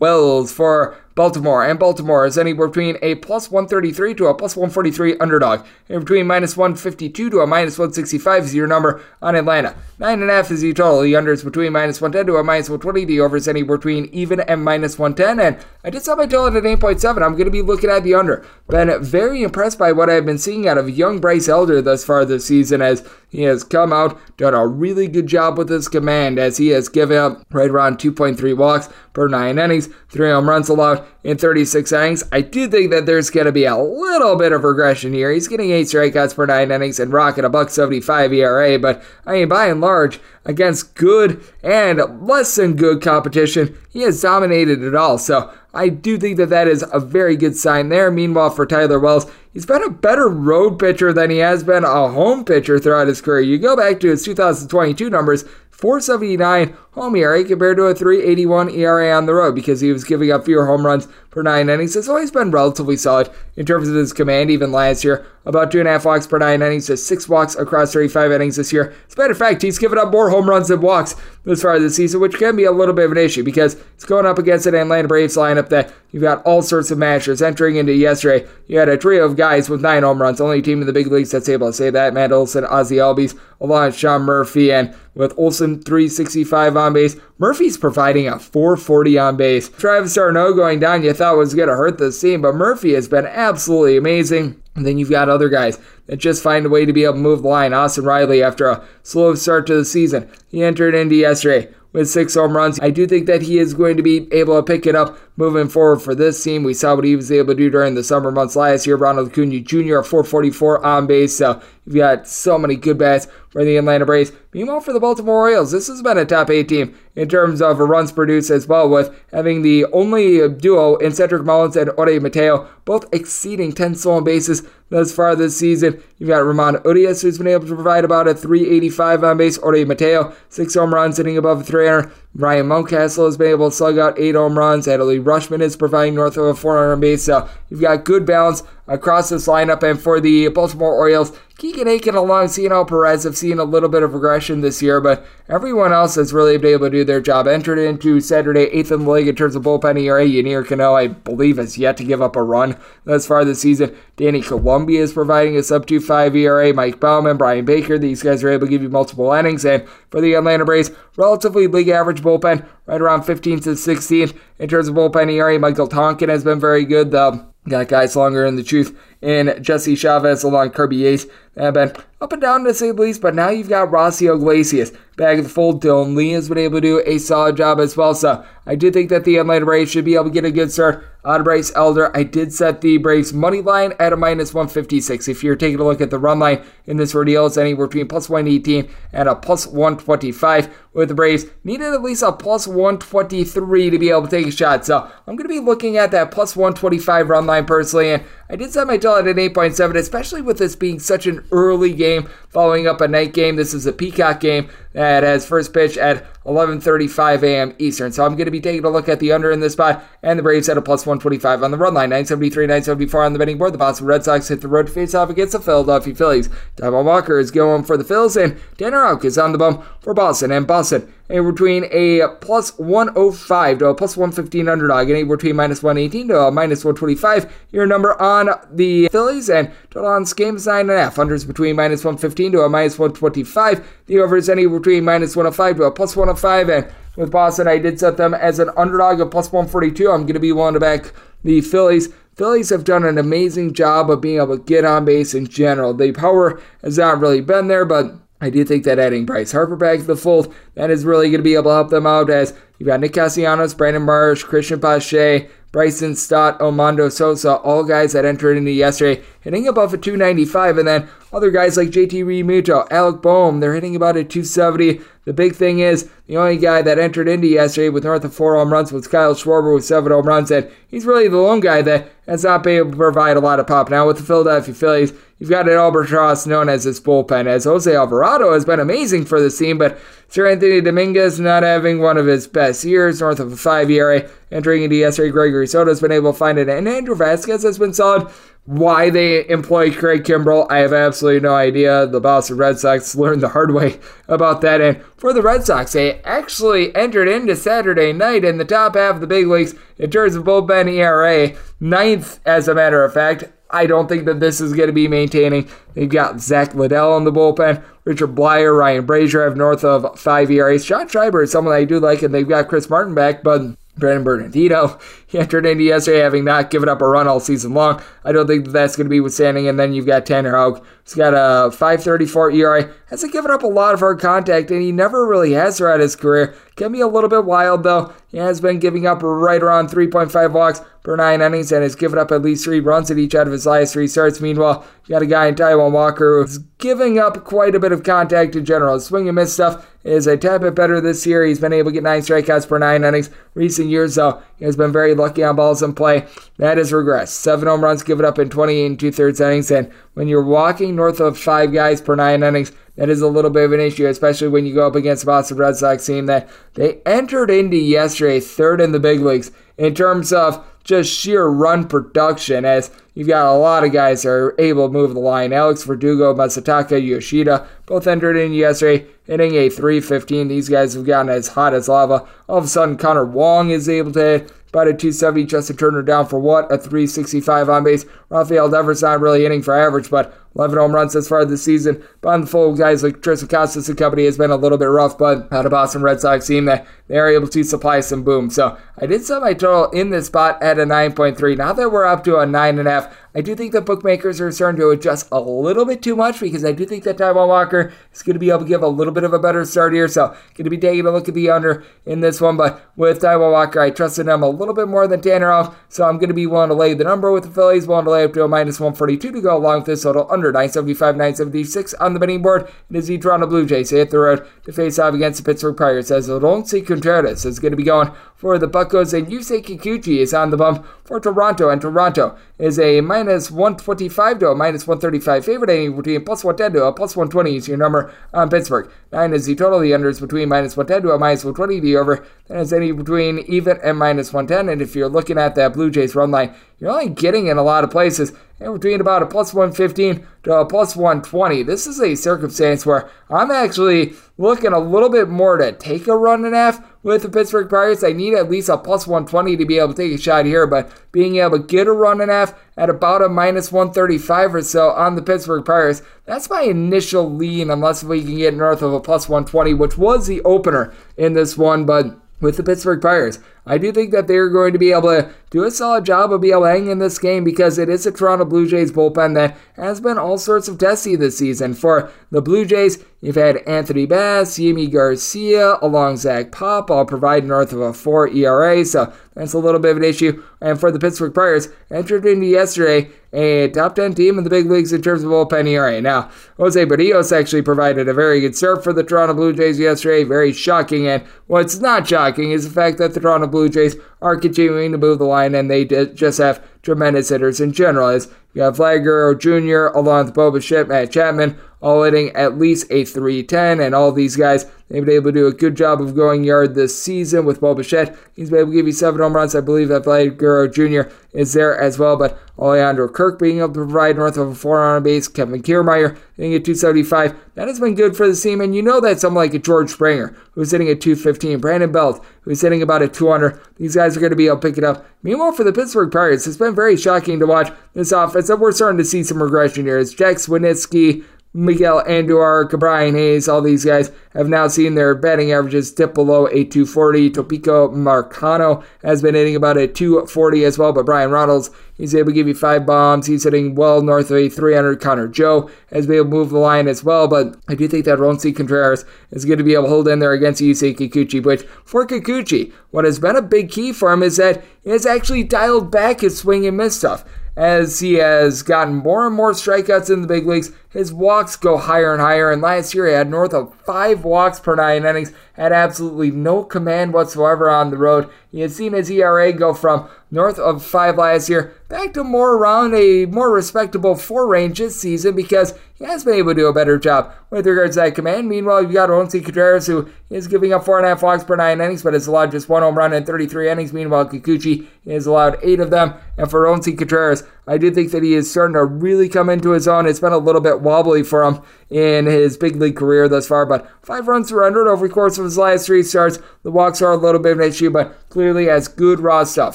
Speaker 2: Wells for Baltimore, and Baltimore is anywhere between a plus 133 to a plus 143 underdog, and between minus 152 to a minus 165 is your number on Atlanta. 9.5 is the total. The under is between minus 110 to a minus 120. The over is anywhere between even and minus 110. And I did set my total at 8.7. I'm going to be looking at the under. Been very impressed by what I've been seeing out of young Bryce Elder thus far this season as he has come out, done a really good job with his command as he has given up right around 2.3 walks per nine innings, three home runs allowed in 36 innings. I do think that there's going to be a little bit of regression here. He's getting eight strikeouts per nine innings and rocking a buck 75 ERA, but I mean, by and large, against good and less than good competition, he has dominated it all. So I do think that that is a very good sign there. Meanwhile, for Tyler Wells, he's been a better road pitcher than he has been a home pitcher throughout his career. You go back to his 2022 numbers 479 home ERA compared to a 381 ERA on the road? Because he was giving up fewer home runs per nine innings. Has always been relatively solid in terms of his command, even last year. About two and a half walks per nine innings, just six walks across 35 innings this year. As a matter of fact, he's given up more home runs than walks this far this season, which can be a little bit of an issue because it's going up against an Atlanta Braves lineup that you've got all sorts of mashers entering into yesterday. You had a trio of guys with nine home runs, only team in the big leagues that's able to say that. Matt Olson, Ozzie Albies, along with Sean Murphy, and with Olson 365 on base. Murphy's providing a 440 on base. Travis d'Arnaud going down, you thought was going to hurt the team, but Murphy has been absolutely amazing. And then you've got other guys that just find a way to be able to move the line. Austin Riley, after a slow start to the season, he entered into yesterday with six home runs. I do think that he is going to be able to pick it up moving forward for this team. We saw what he was able to do during the summer months last year. Ronald Acuna Jr. 444 on base. So you've got so many good bats for the Atlanta Braves. Meanwhile, for the Baltimore Orioles, this has been a top eight team in terms of runs produced as well, with having the only duo in Cedric Mullins and Jorge Mateo, both exceeding 10 stolen bases thus far this season. You've got Ramon Urias, who's been able to provide about a 385 on base. Jorge Mateo, six home runs, sitting above 300. Ryan Mountcastle has been able to slug out eight home runs. Adley Rutschman is providing north of a 400 base. So you've got good balance across this lineup. And for the Baltimore Orioles, Keegan Akin along Cionel Perez have seen a little bit of regression this year, but everyone else has really been able to do their job. Entered into Saturday, eighth in the league in terms of bullpen ERA. Yennier Cano, I believe, has yet to give up a run thus far this season. Danny Coulombe is providing a sub 2.5 ERA. Mike Baumann, Bryan Baker, these guys are able to give you multiple innings. And for the Atlanta Braves, relatively league average bullpen, right around 15th to 16th in terms of bullpen ERA. Michael Tonkin has been very good. The Got guys longer in the truth and Jesse Chavez along Kirby Yates have been up and down to say the least, but now you've got Raisel Iglesias back in the fold. Dylan Lee has been able to do a solid job as well. So I do think that the Atlanta Braves should be able to get a good start of Bryce Elder. I did set the Braves money line at a minus 156. If you're taking a look at the run line in this ordeal, it's anywhere between plus 118 and a plus 125 with the Braves. Needed at least a plus 123 to be able to take a shot. So I'm going to be looking at that plus 125 run line personally. And I did set my total at an 8.7, especially with this being such an early game following up a night game. This is a Peacock game that has first pitch at 11:35 a.m. Eastern. So I'm going to be taking a look at the under in this spot, and the Braves at a plus 125 on the run line, 973, 974 on the betting board. The Boston Red Sox hit the road to face off against the Philadelphia Phillies. Taijuan Walker is going for the Phils, and Tanner Houck is on the bum for Boston. And Boston anywhere between a plus 105 to a plus 115 underdog, and anywhere between minus 118 to a minus 125. Your number on the Phillies, and total on this game is 9.5. Unders between minus 115 to a minus 125. The over is anywhere between minus 105 to a plus 105, and with Boston, I did set them as an underdog of plus 142. I'm going to be willing to back the Phillies. Phillies have done an amazing job of being able to get on base in general. The power has not really been there, but I do think that adding Bryce Harper back to the fold, that is really going to be able to help them out as you've got Nick Castellanos, Brandon Marsh, Cristian Pache, Bryson Stott, Omando Sosa, all guys that entered into yesterday, hitting above a 295, and then other guys like JT Realmuto, Alec Bohm, they're hitting about a 270. The big thing is the only guy that entered into yesterday with north of four home runs was Kyle Schwarber with seven home runs, and he's really the lone guy that has not been able to provide a lot of pop. Now with the Philadelphia Phillies, you've got an albatross known as this bullpen, as Jose Alvarado has been amazing for the team, but Seranthony Dominguez not having one of his best years, north of a five ERA, entering into yesterday. Gregory Soto has been able to find it, and Andrew Vasquez has been solid. Why they employ Craig Kimbrel, I have absolutely no idea. The Boston Red Sox learned the hard way about that. And for the Red Sox, they actually entered into Saturday night in the top half of the big leagues in terms of bullpen ERA, ninth as a matter of fact. I don't think that this is going to be maintaining. They've got Zach Liddell on the bullpen, Richard Bleier, Ryan Brasier have north of five ERAs. John Schreiber is someone I do like, and they've got Chris Martin back, but Brennan Bernardino. He entered into yesterday having not given up a run all season long. I don't think that that's going to be withstanding. And then you've got Tanner Houck. He's got a 534 ERA. Hasn't given up a lot of hard contact, and he never really has throughout his career. Can be a little bit wild, though. He has been giving up right around 3.5 walks per nine innings and has given up at least three runs at each out of his last three starts. Meanwhile, you got a guy in Taijuan Walker who's giving up quite a bit of contact in general. Swing and miss stuff is a tad bit better this year. He's been able to get nine strikeouts per nine innings. Recent years, though, he has been very lucky on balls in play. That has regressed. Seven home runs given up in 20 and two thirds innings. And when you're walking north of five guys per nine innings, that is a little bit of an issue, especially when you go up against the Boston Red Sox team that they entered into yesterday third in the big leagues in terms of just sheer run production as you've got a lot of guys that are able to move the line. Alex Verdugo, Masataka, Yoshida both entered in yesterday, hitting a 315. These guys have gotten as hot as lava. All of a sudden, Connor Wong is able to hit about a 270. Justin Turner down for what? A 365 on base. Rafael Devers not really hitting for average, but 11 home runs as far the season. But on the full, guys like Triston Casas and company has been a little bit rough, but out of Boston Red Sox team that they are able to supply some boom. So I did set my total in this spot at a 9.3. Now that we're up to a 9.5, I do think the bookmakers are starting to adjust a little bit too much because I do think that Taijuan Walker is going to be able to give a little bit of a better start here. So going to be taking a look at the under in this one. But with Taijuan Walker, I trusted him a little bit more than Tanner Houck. So I'm going to be willing to lay the number with the Phillies, willing to lay up to a minus 142 to go along with this total under 975, 976 on the betting board. It is the Toronto Blue Jays They hit the road to face off against the Pittsburgh Pirates as Roansy Contreras is going to be going for the Buccos and Yusei Kikuchi is on the bump for Toronto and Toronto is a minus 125 to a minus 135 favorite any between plus 110 to a plus 120 is your number on Pittsburgh. 9 is the total. The under is between minus 110 to a minus 120. The over then is any between even and minus 110. And if you're looking at that Blue Jays run line, you're only getting in a lot of places and between about a plus 115 to a plus 120. This is a circumstance where I'm actually looking a little bit more to take a run and a half with the Pittsburgh Pirates. I need at least a plus 120 to be able to take a shot here, but being able to get a run and a half at about a minus 135 or so on the Pittsburgh Pirates, that's my initial lean, unless we can get north of a plus 120, which was the opener in this one, but with the Pittsburgh Pirates. I do think that they're going to be able to do a solid job of being able to hang in this game because it is a Toronto Blue Jays bullpen that has been all sorts of testy this season. For the Blue Jays, you've had Anthony Bass, Yimi Garcia, along Zach Pop, all provide north of a 4 ERA, so that's a little bit of an issue. And for the Pittsburgh Pirates, entered into yesterday a top 10 team in the big leagues in terms of bullpen ERA. Now, Jose Berrios actually provided a very good serve for the Toronto Blue Jays yesterday, very shocking. And what's not shocking is the fact that the Toronto Blue Jays are continuing to move the line, and they just have tremendous hitters in general. As you have Vlad Guerrero Jr. along with Bo Bichette, Matt Chapman, all hitting at least a 310, and all these guys They've been able to do a good job of going yard this season with Bo Bichette. He's been able to give you seven home runs. I believe that Vlad Guerrero Jr. is there as well, but Alejandro Kirk being able to provide north of a four on base. Kevin Kiermaier hitting at 275. That has been good for the team, and you know that someone like a George Springer, who's hitting at 215, Brandon Belt, who's hitting about a 200. These guys are going to be able to pick it up. Meanwhile, for the Pittsburgh Pirates, it's been very shocking to watch this offense, and we're starting to see some regression here. As Jack Suwinski, Miguel Andujar, Ke'Bryan Hayes, all these guys have now seen their batting averages dip below a 240. Tucupita Marcano has been hitting about a 240 as well, but Bryan Reynolds, he's able to give you five bombs. He's hitting well north of a 300. Connor Joe has been able to move the line as well, but I do think that Roansy Contreras is going to be able to hold in there against Yusei Kikuchi, which for Kikuchi, what has been a big key for him is that he has actually dialed back his swing and miss stuff as he has gotten more and more strikeouts in the big leagues. His walks go higher and higher, and last year he had north of five walks per nine innings, had absolutely no command whatsoever on the road. He had seen his ERA go from north of five last year back to more around a more respectable four range this season because he has been able to do a better job with regards to that command. Meanwhile, you've got Roansy Contreras, who is giving up four and a half walks per nine innings, but has allowed just one home run in 33 innings. Meanwhile, Kikuchi has allowed eight of them. And for Roansy Contreras, I do think that he is starting to really come into his own. It's been a little bit wobbly for him in his big league career thus far, but five runs surrendered over the course of his last three starts. The walks are a little bit of an issue, but clearly has good raw stuff.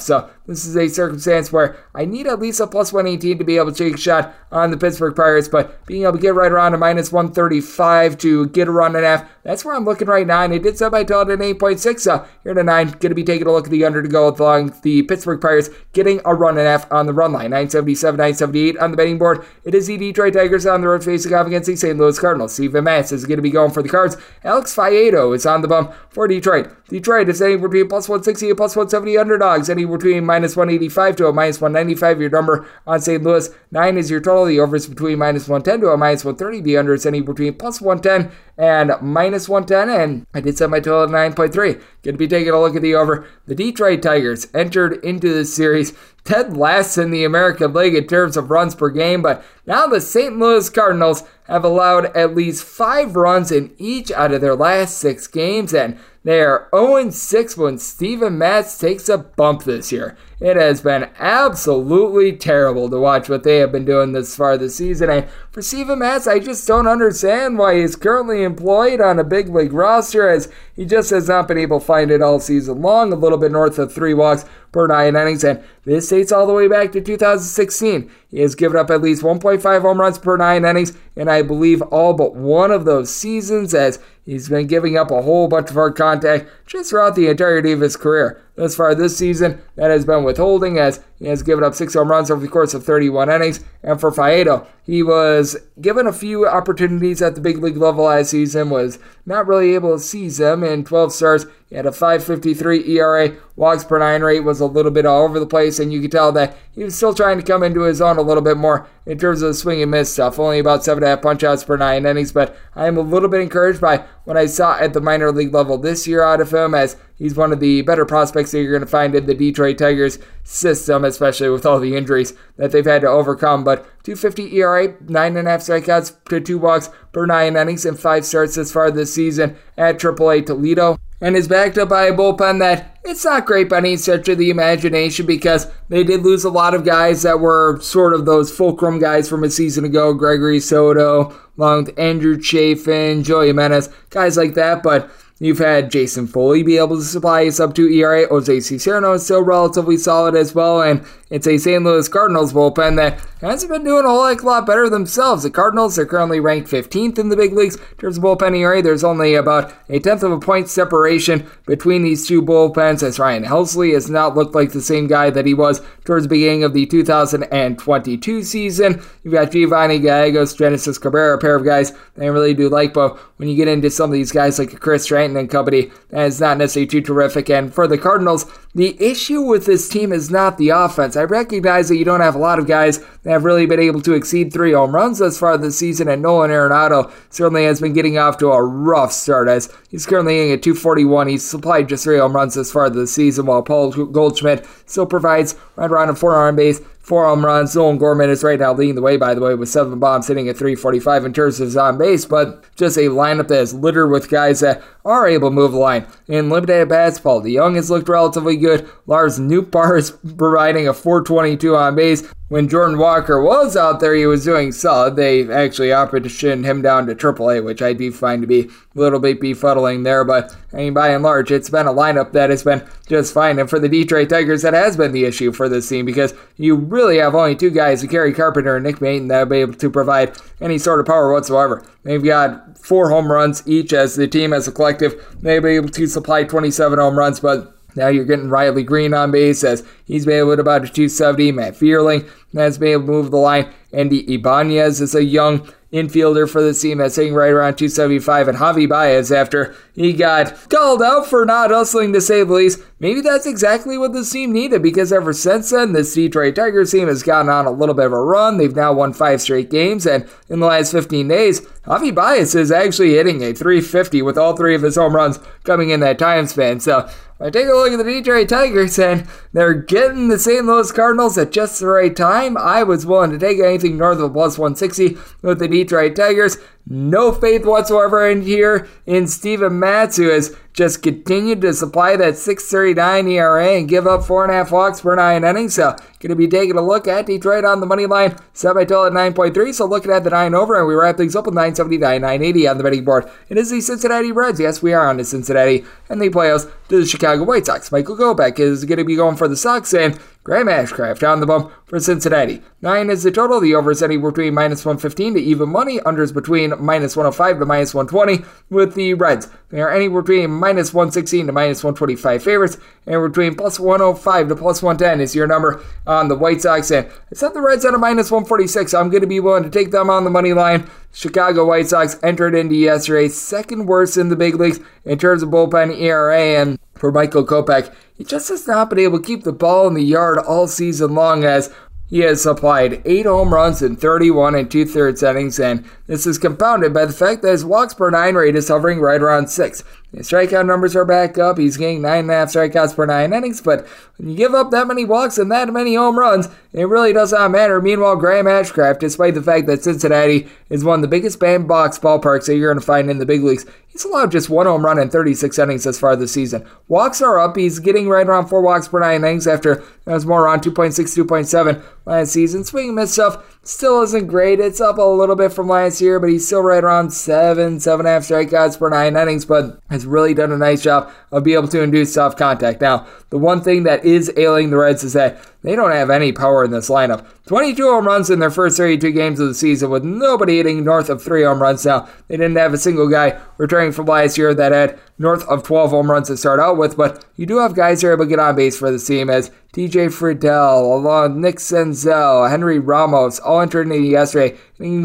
Speaker 2: So this is a circumstance where I need at least a plus 118 to be able to take a shot on the Pittsburgh Pirates, but being able to get right around a minus 135 to get a run and a half, that's where I'm looking right now. And it did set my total at 8.6. So here to 9, going to be taking a look at the under to go along the Pittsburgh Pirates getting a run and a half on the run line. 977, 978 on the betting board. It is the Detroit Tigers on the road facing off against the St. Louis Cardinals. Steven Matz is going to be going for the Cards. Alex Faedo is on the bump for Detroit. Detroit is anywhere between plus 160 and plus 170 underdogs, anywhere between minus 185 to a minus 195. Your number on St. Louis. 9 is your total. The over is between minus 110 to a minus 130. The under is anywhere between plus 110 and minus 110, and I did set my total at 9.3. Going to be taking a look at the over. The Detroit Tigers entered into this series dead last in the American League in terms of runs per game, but now the St. Louis Cardinals have allowed at least five runs in each out of their last six games, and they are 0 6 when Steven Matz takes a bump this year. It has been absolutely terrible to watch what they have been doing this far this season. And for Steven Matz, I just don't understand why he's currently employed on a big league roster as he just has not been able to find it all season long, a little bit north of three walks per nine innings. And this dates all the way back to 2016. He has given up at least 1.5 home runs per nine innings, and I believe all but one of those seasons as he's been giving up a whole bunch of hard contact just throughout the entirety of his career. Thus far this season, that has been withholding as he has given up six home runs over the course of 31 innings. And for Faedo, he was given a few opportunities at the big league level last season, was not really able to seize them in 12 starts. He had a 5.53 ERA, walks per nine rate was a little bit all over the place, and you could tell that he was still trying to come into his own a little bit more in terms of the swing and miss stuff. Only about seven and a half punch outs per nine innings, but I am a little bit encouraged by what I saw at the minor league level this year out of him, as he's one of the better prospects that you're going to find in the Detroit Tigers system, especially with all the injuries that they've had to overcome. But 250 ERA, nine and a half strikeouts to two walks per nine innings, and five starts this far this season at AAA Toledo and is backed up by a bullpen that it's not great by any stretch of the imagination because they did lose a lot of guys that were sort of those fulcrum guys from a season ago Gregory Soto, along with Andrew Chafin, Joey Jimenez, guys like that. But You've had Jason Foley be able to supply a sub 2 ERA. Jose Cisnero is still relatively solid as well. And it's a St. Louis Cardinals bullpen that hasn't been doing a whole heck lot better themselves. The Cardinals are currently ranked 15th in the big leagues in terms of bullpen ERA. There's only about a tenth of a point separation between these two bullpens, as Ryan Helsley has not looked like the same guy that he was towards the beginning of the 2022 season. You've got Giovanny Gallegos, Genesis Cabrera, a pair of guys that I really do like, but when you get into some of these guys like Chris Stratton and company, that is not necessarily too terrific. And for the Cardinals, the issue with this team is not the offense. I recognize that you don't have a lot of guys that have really been able to exceed three home runs thus far this season, and Nolan Arenado certainly has been getting off to a rough start as he's currently hitting at 241. He's supplied just three home runs this far this season, while Paul Goldschmidt still provides right around a four arm base Four home runs. Nolan Gorman is right now leading the way, by the way, with seven bombs hitting at 345 in terms of on base, but just a lineup that is littered with guys that are able to move the line. In limited at bats, Paul DeJong has looked relatively good. Lars Nootbaar is providing a 422 on base. When Jordan Walker was out there, he was doing solid. They actually optioned him down to AAA, which I do find to be a little bit befuddling there. But I mean, by and large, it's been a lineup that has been just fine. And for the Detroit Tigers, that has been the issue for this team because you really have only two guys, Kerry Carpenter and Nick Maton, that will be able to provide any sort of power whatsoever. They've got four home runs each as the team as a collective. They'll be able to supply 27 home runs, but now you're getting Riley Greene on base as he's been able to about a 270. Matt Vierling has been able to move the line. Andy Ibanez is a young infielder for the team that's hitting right around 275. And Javy Baez, after he got called out for not hustling to say the least, maybe that's exactly what the team needed because ever since then, this Detroit Tigers team has gotten on a little bit of a run. They've now won five straight games, and in the last 15 days, Javy Baez is actually hitting a 350 with all three of his home runs coming in that time span. So I take a look at the Detroit Tigers and they're getting the St. Louis Cardinals at just the right time. I was willing to take anything north of plus 160 with the Detroit Tigers. No faith whatsoever in here in Steven Matz, who has just continued to supply that 639 ERA and give up four and a half walks per nine innings. So, going to be taking a look at Detroit on the money line, set by total at 9.3. So, looking at the nine over, and we wrap things up with 979, 980 on the betting board. It is the Cincinnati Reds. Yes, we are on the Cincinnati and the playoffs to the Chicago White Sox. Michael Kopech is going to be going for the Sox, and Graham Ashcraft on the bump for Cincinnati. 9 is the total. The over is anywhere between minus 115 to even money. Unders between minus 105 to minus 120 with the Reds. They are anywhere between minus 116 to minus 125 favorites. And between plus 105 to plus 110 is your number on the White Sox. And I set the Reds at a minus 146. I'm going to be willing to take them on the money line. Chicago White Sox entered into yesterday second worst in the big leagues in terms of bullpen ERA. And for Michael Kopech, he just has not been able to keep the ball in the yard all season long as he has supplied 8 home runs in 31 and two thirds innings, and this is compounded by the fact that his walks per nine rate is hovering right around 6. Strikeout numbers are back up. He's getting 9.5 strikeouts per nine innings, but when you give up that many walks and that many home runs, it really does not matter. Meanwhile, Graham Ashcraft, despite the fact that Cincinnati is one of the biggest bandbox ballparks that you're going to find in the big leagues, he's allowed just one home run in 36 innings thus far this season. Walks are up. He's getting right around four walks per nine innings after that was more around 2.6, 2.7 last season. Swing and miss stuff still isn't great. It's up a little bit from last year, but he's still right around seven, seven and a half strikeouts per nine innings, but has really done a nice job of being able to induce soft contact. Now, the one thing that is ailing the Reds is that they don't have any power in this lineup. 22 home runs in their first 32 games of the season with nobody hitting north of 3 home runs now. They didn't have a single guy returning from last year that had north of 12 home runs to start out with, but you do have guys who are able to get on base for the team as TJ Friedl, along Nick Senzel, Henry Ramos, all alternating yesterday,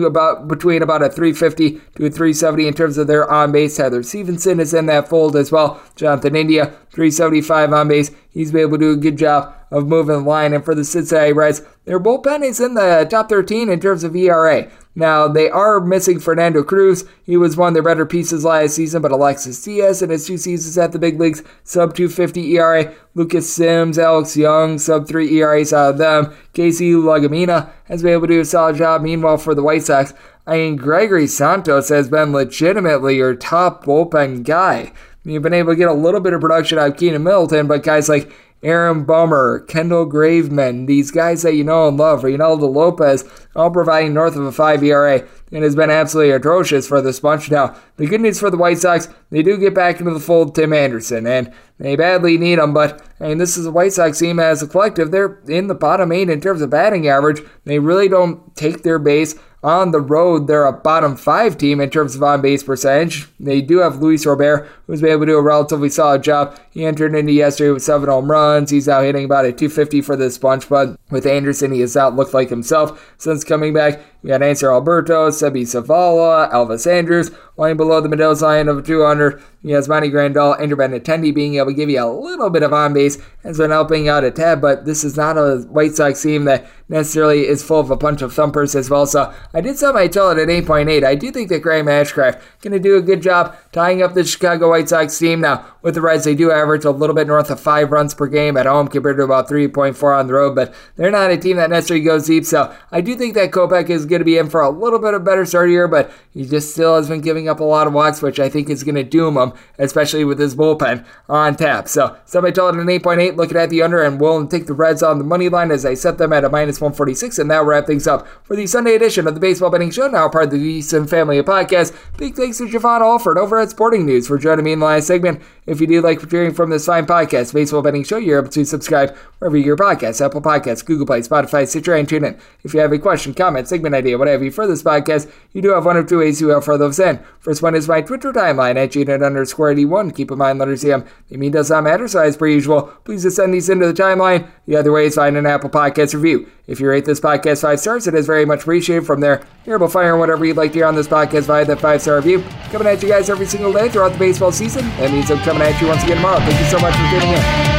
Speaker 2: about between about a 350 to a 370 in terms of their on base. Heather Stevenson is in that fold as well. Jonathan India, 375 on base. He's been able to do a good job of moving the line. And for the Cincinnati Reds, their bullpen is in the top 13 in terms of ERA. Now, they are missing Fernando Cruz. He was one of their better pieces last season, but Alexis Diaz in his two seasons at the big leagues, sub 250 ERA. Lucas Sims, Alex Young, sub 3 ERAs out of them. Casey Legumina has been able to do a solid job. Meanwhile, for the White Sox, I mean, Gregory Santos has been legitimately your top bullpen guy. You've been able to get a little bit of production out of Keynan Middleton, but guys like Aaron Bummer, Kendall Graveman, these guys that you know and love, Reynaldo Lopez, all providing north of a 5 ERA. And It has been absolutely atrocious for this bunch. Now, the good news for the White Sox, they do get back into the fold Tim Anderson, and they badly need him, but I mean, this is a White Sox team as a collective. They're in the bottom eight in terms of batting average. They really don't take their base on the road, they're a bottom five team in terms of on base percentage. They do have Luis Robert, who's been able to do a relatively solid job. He entered into yesterday with seven home runs. He's now hitting about a 250 for this bunch, but with Anderson, he has not looked like himself since coming back. We got Hanser Alberto, Seby Zavala, Elvis Andrus, lying below the Mendoza line of 200. He has Monty Grandal, Andrew Benintendi being able to give you a little bit of on base has been helping out a tad, but this is not a White Sox team that necessarily is full of a bunch of thumpers as well. So I did set my total at 8.8. I do think that Graham Ashcraft going to do a good job tying up the Chicago White Sox team. Now, with the Reds, they do average a little bit north of five runs per game at home compared to about 3.4 on the road, but they're not a team that necessarily goes deep. So I do think that Kopech is going to be in for a little bit of better start here, but he just still has been giving up a lot of walks, which I think is going to doom him, especially with his bullpen on tap. So somebody total at an 8.8, looking at the under, and willing to take the Reds on the money line as I set them at a minus 146. And that wrap things up for the Sunday edition of the Baseball Betting Show, now part of the VSiN family of podcasts. Big thanks to Jovan Alford over at Sporting News for joining me in the last segment. If you do like hearing from this fine podcast, Baseball Betting Show, you're able to subscribe wherever you your podcasts, Apple Podcasts, Google Play, Spotify, Stitcher, and TuneIn. If you have a question, comment, segment idea, whatever you for this podcast, you do have one of two ways you for those in. First one is my Twitter timeline at GNet underscore 81. Keep in mind, letters CM, the mean does not matter, so as per usual, please just send these into the timeline. The other way is find an Apple Podcast review. If you rate this podcast five stars, it is very much appreciated. From there, you're able to fire whatever you'd like to hear on this podcast via that five star review. Coming at you guys every single day throughout the baseball season. That means I'm coming at you once again tomorrow. Thank you so much for tuning in.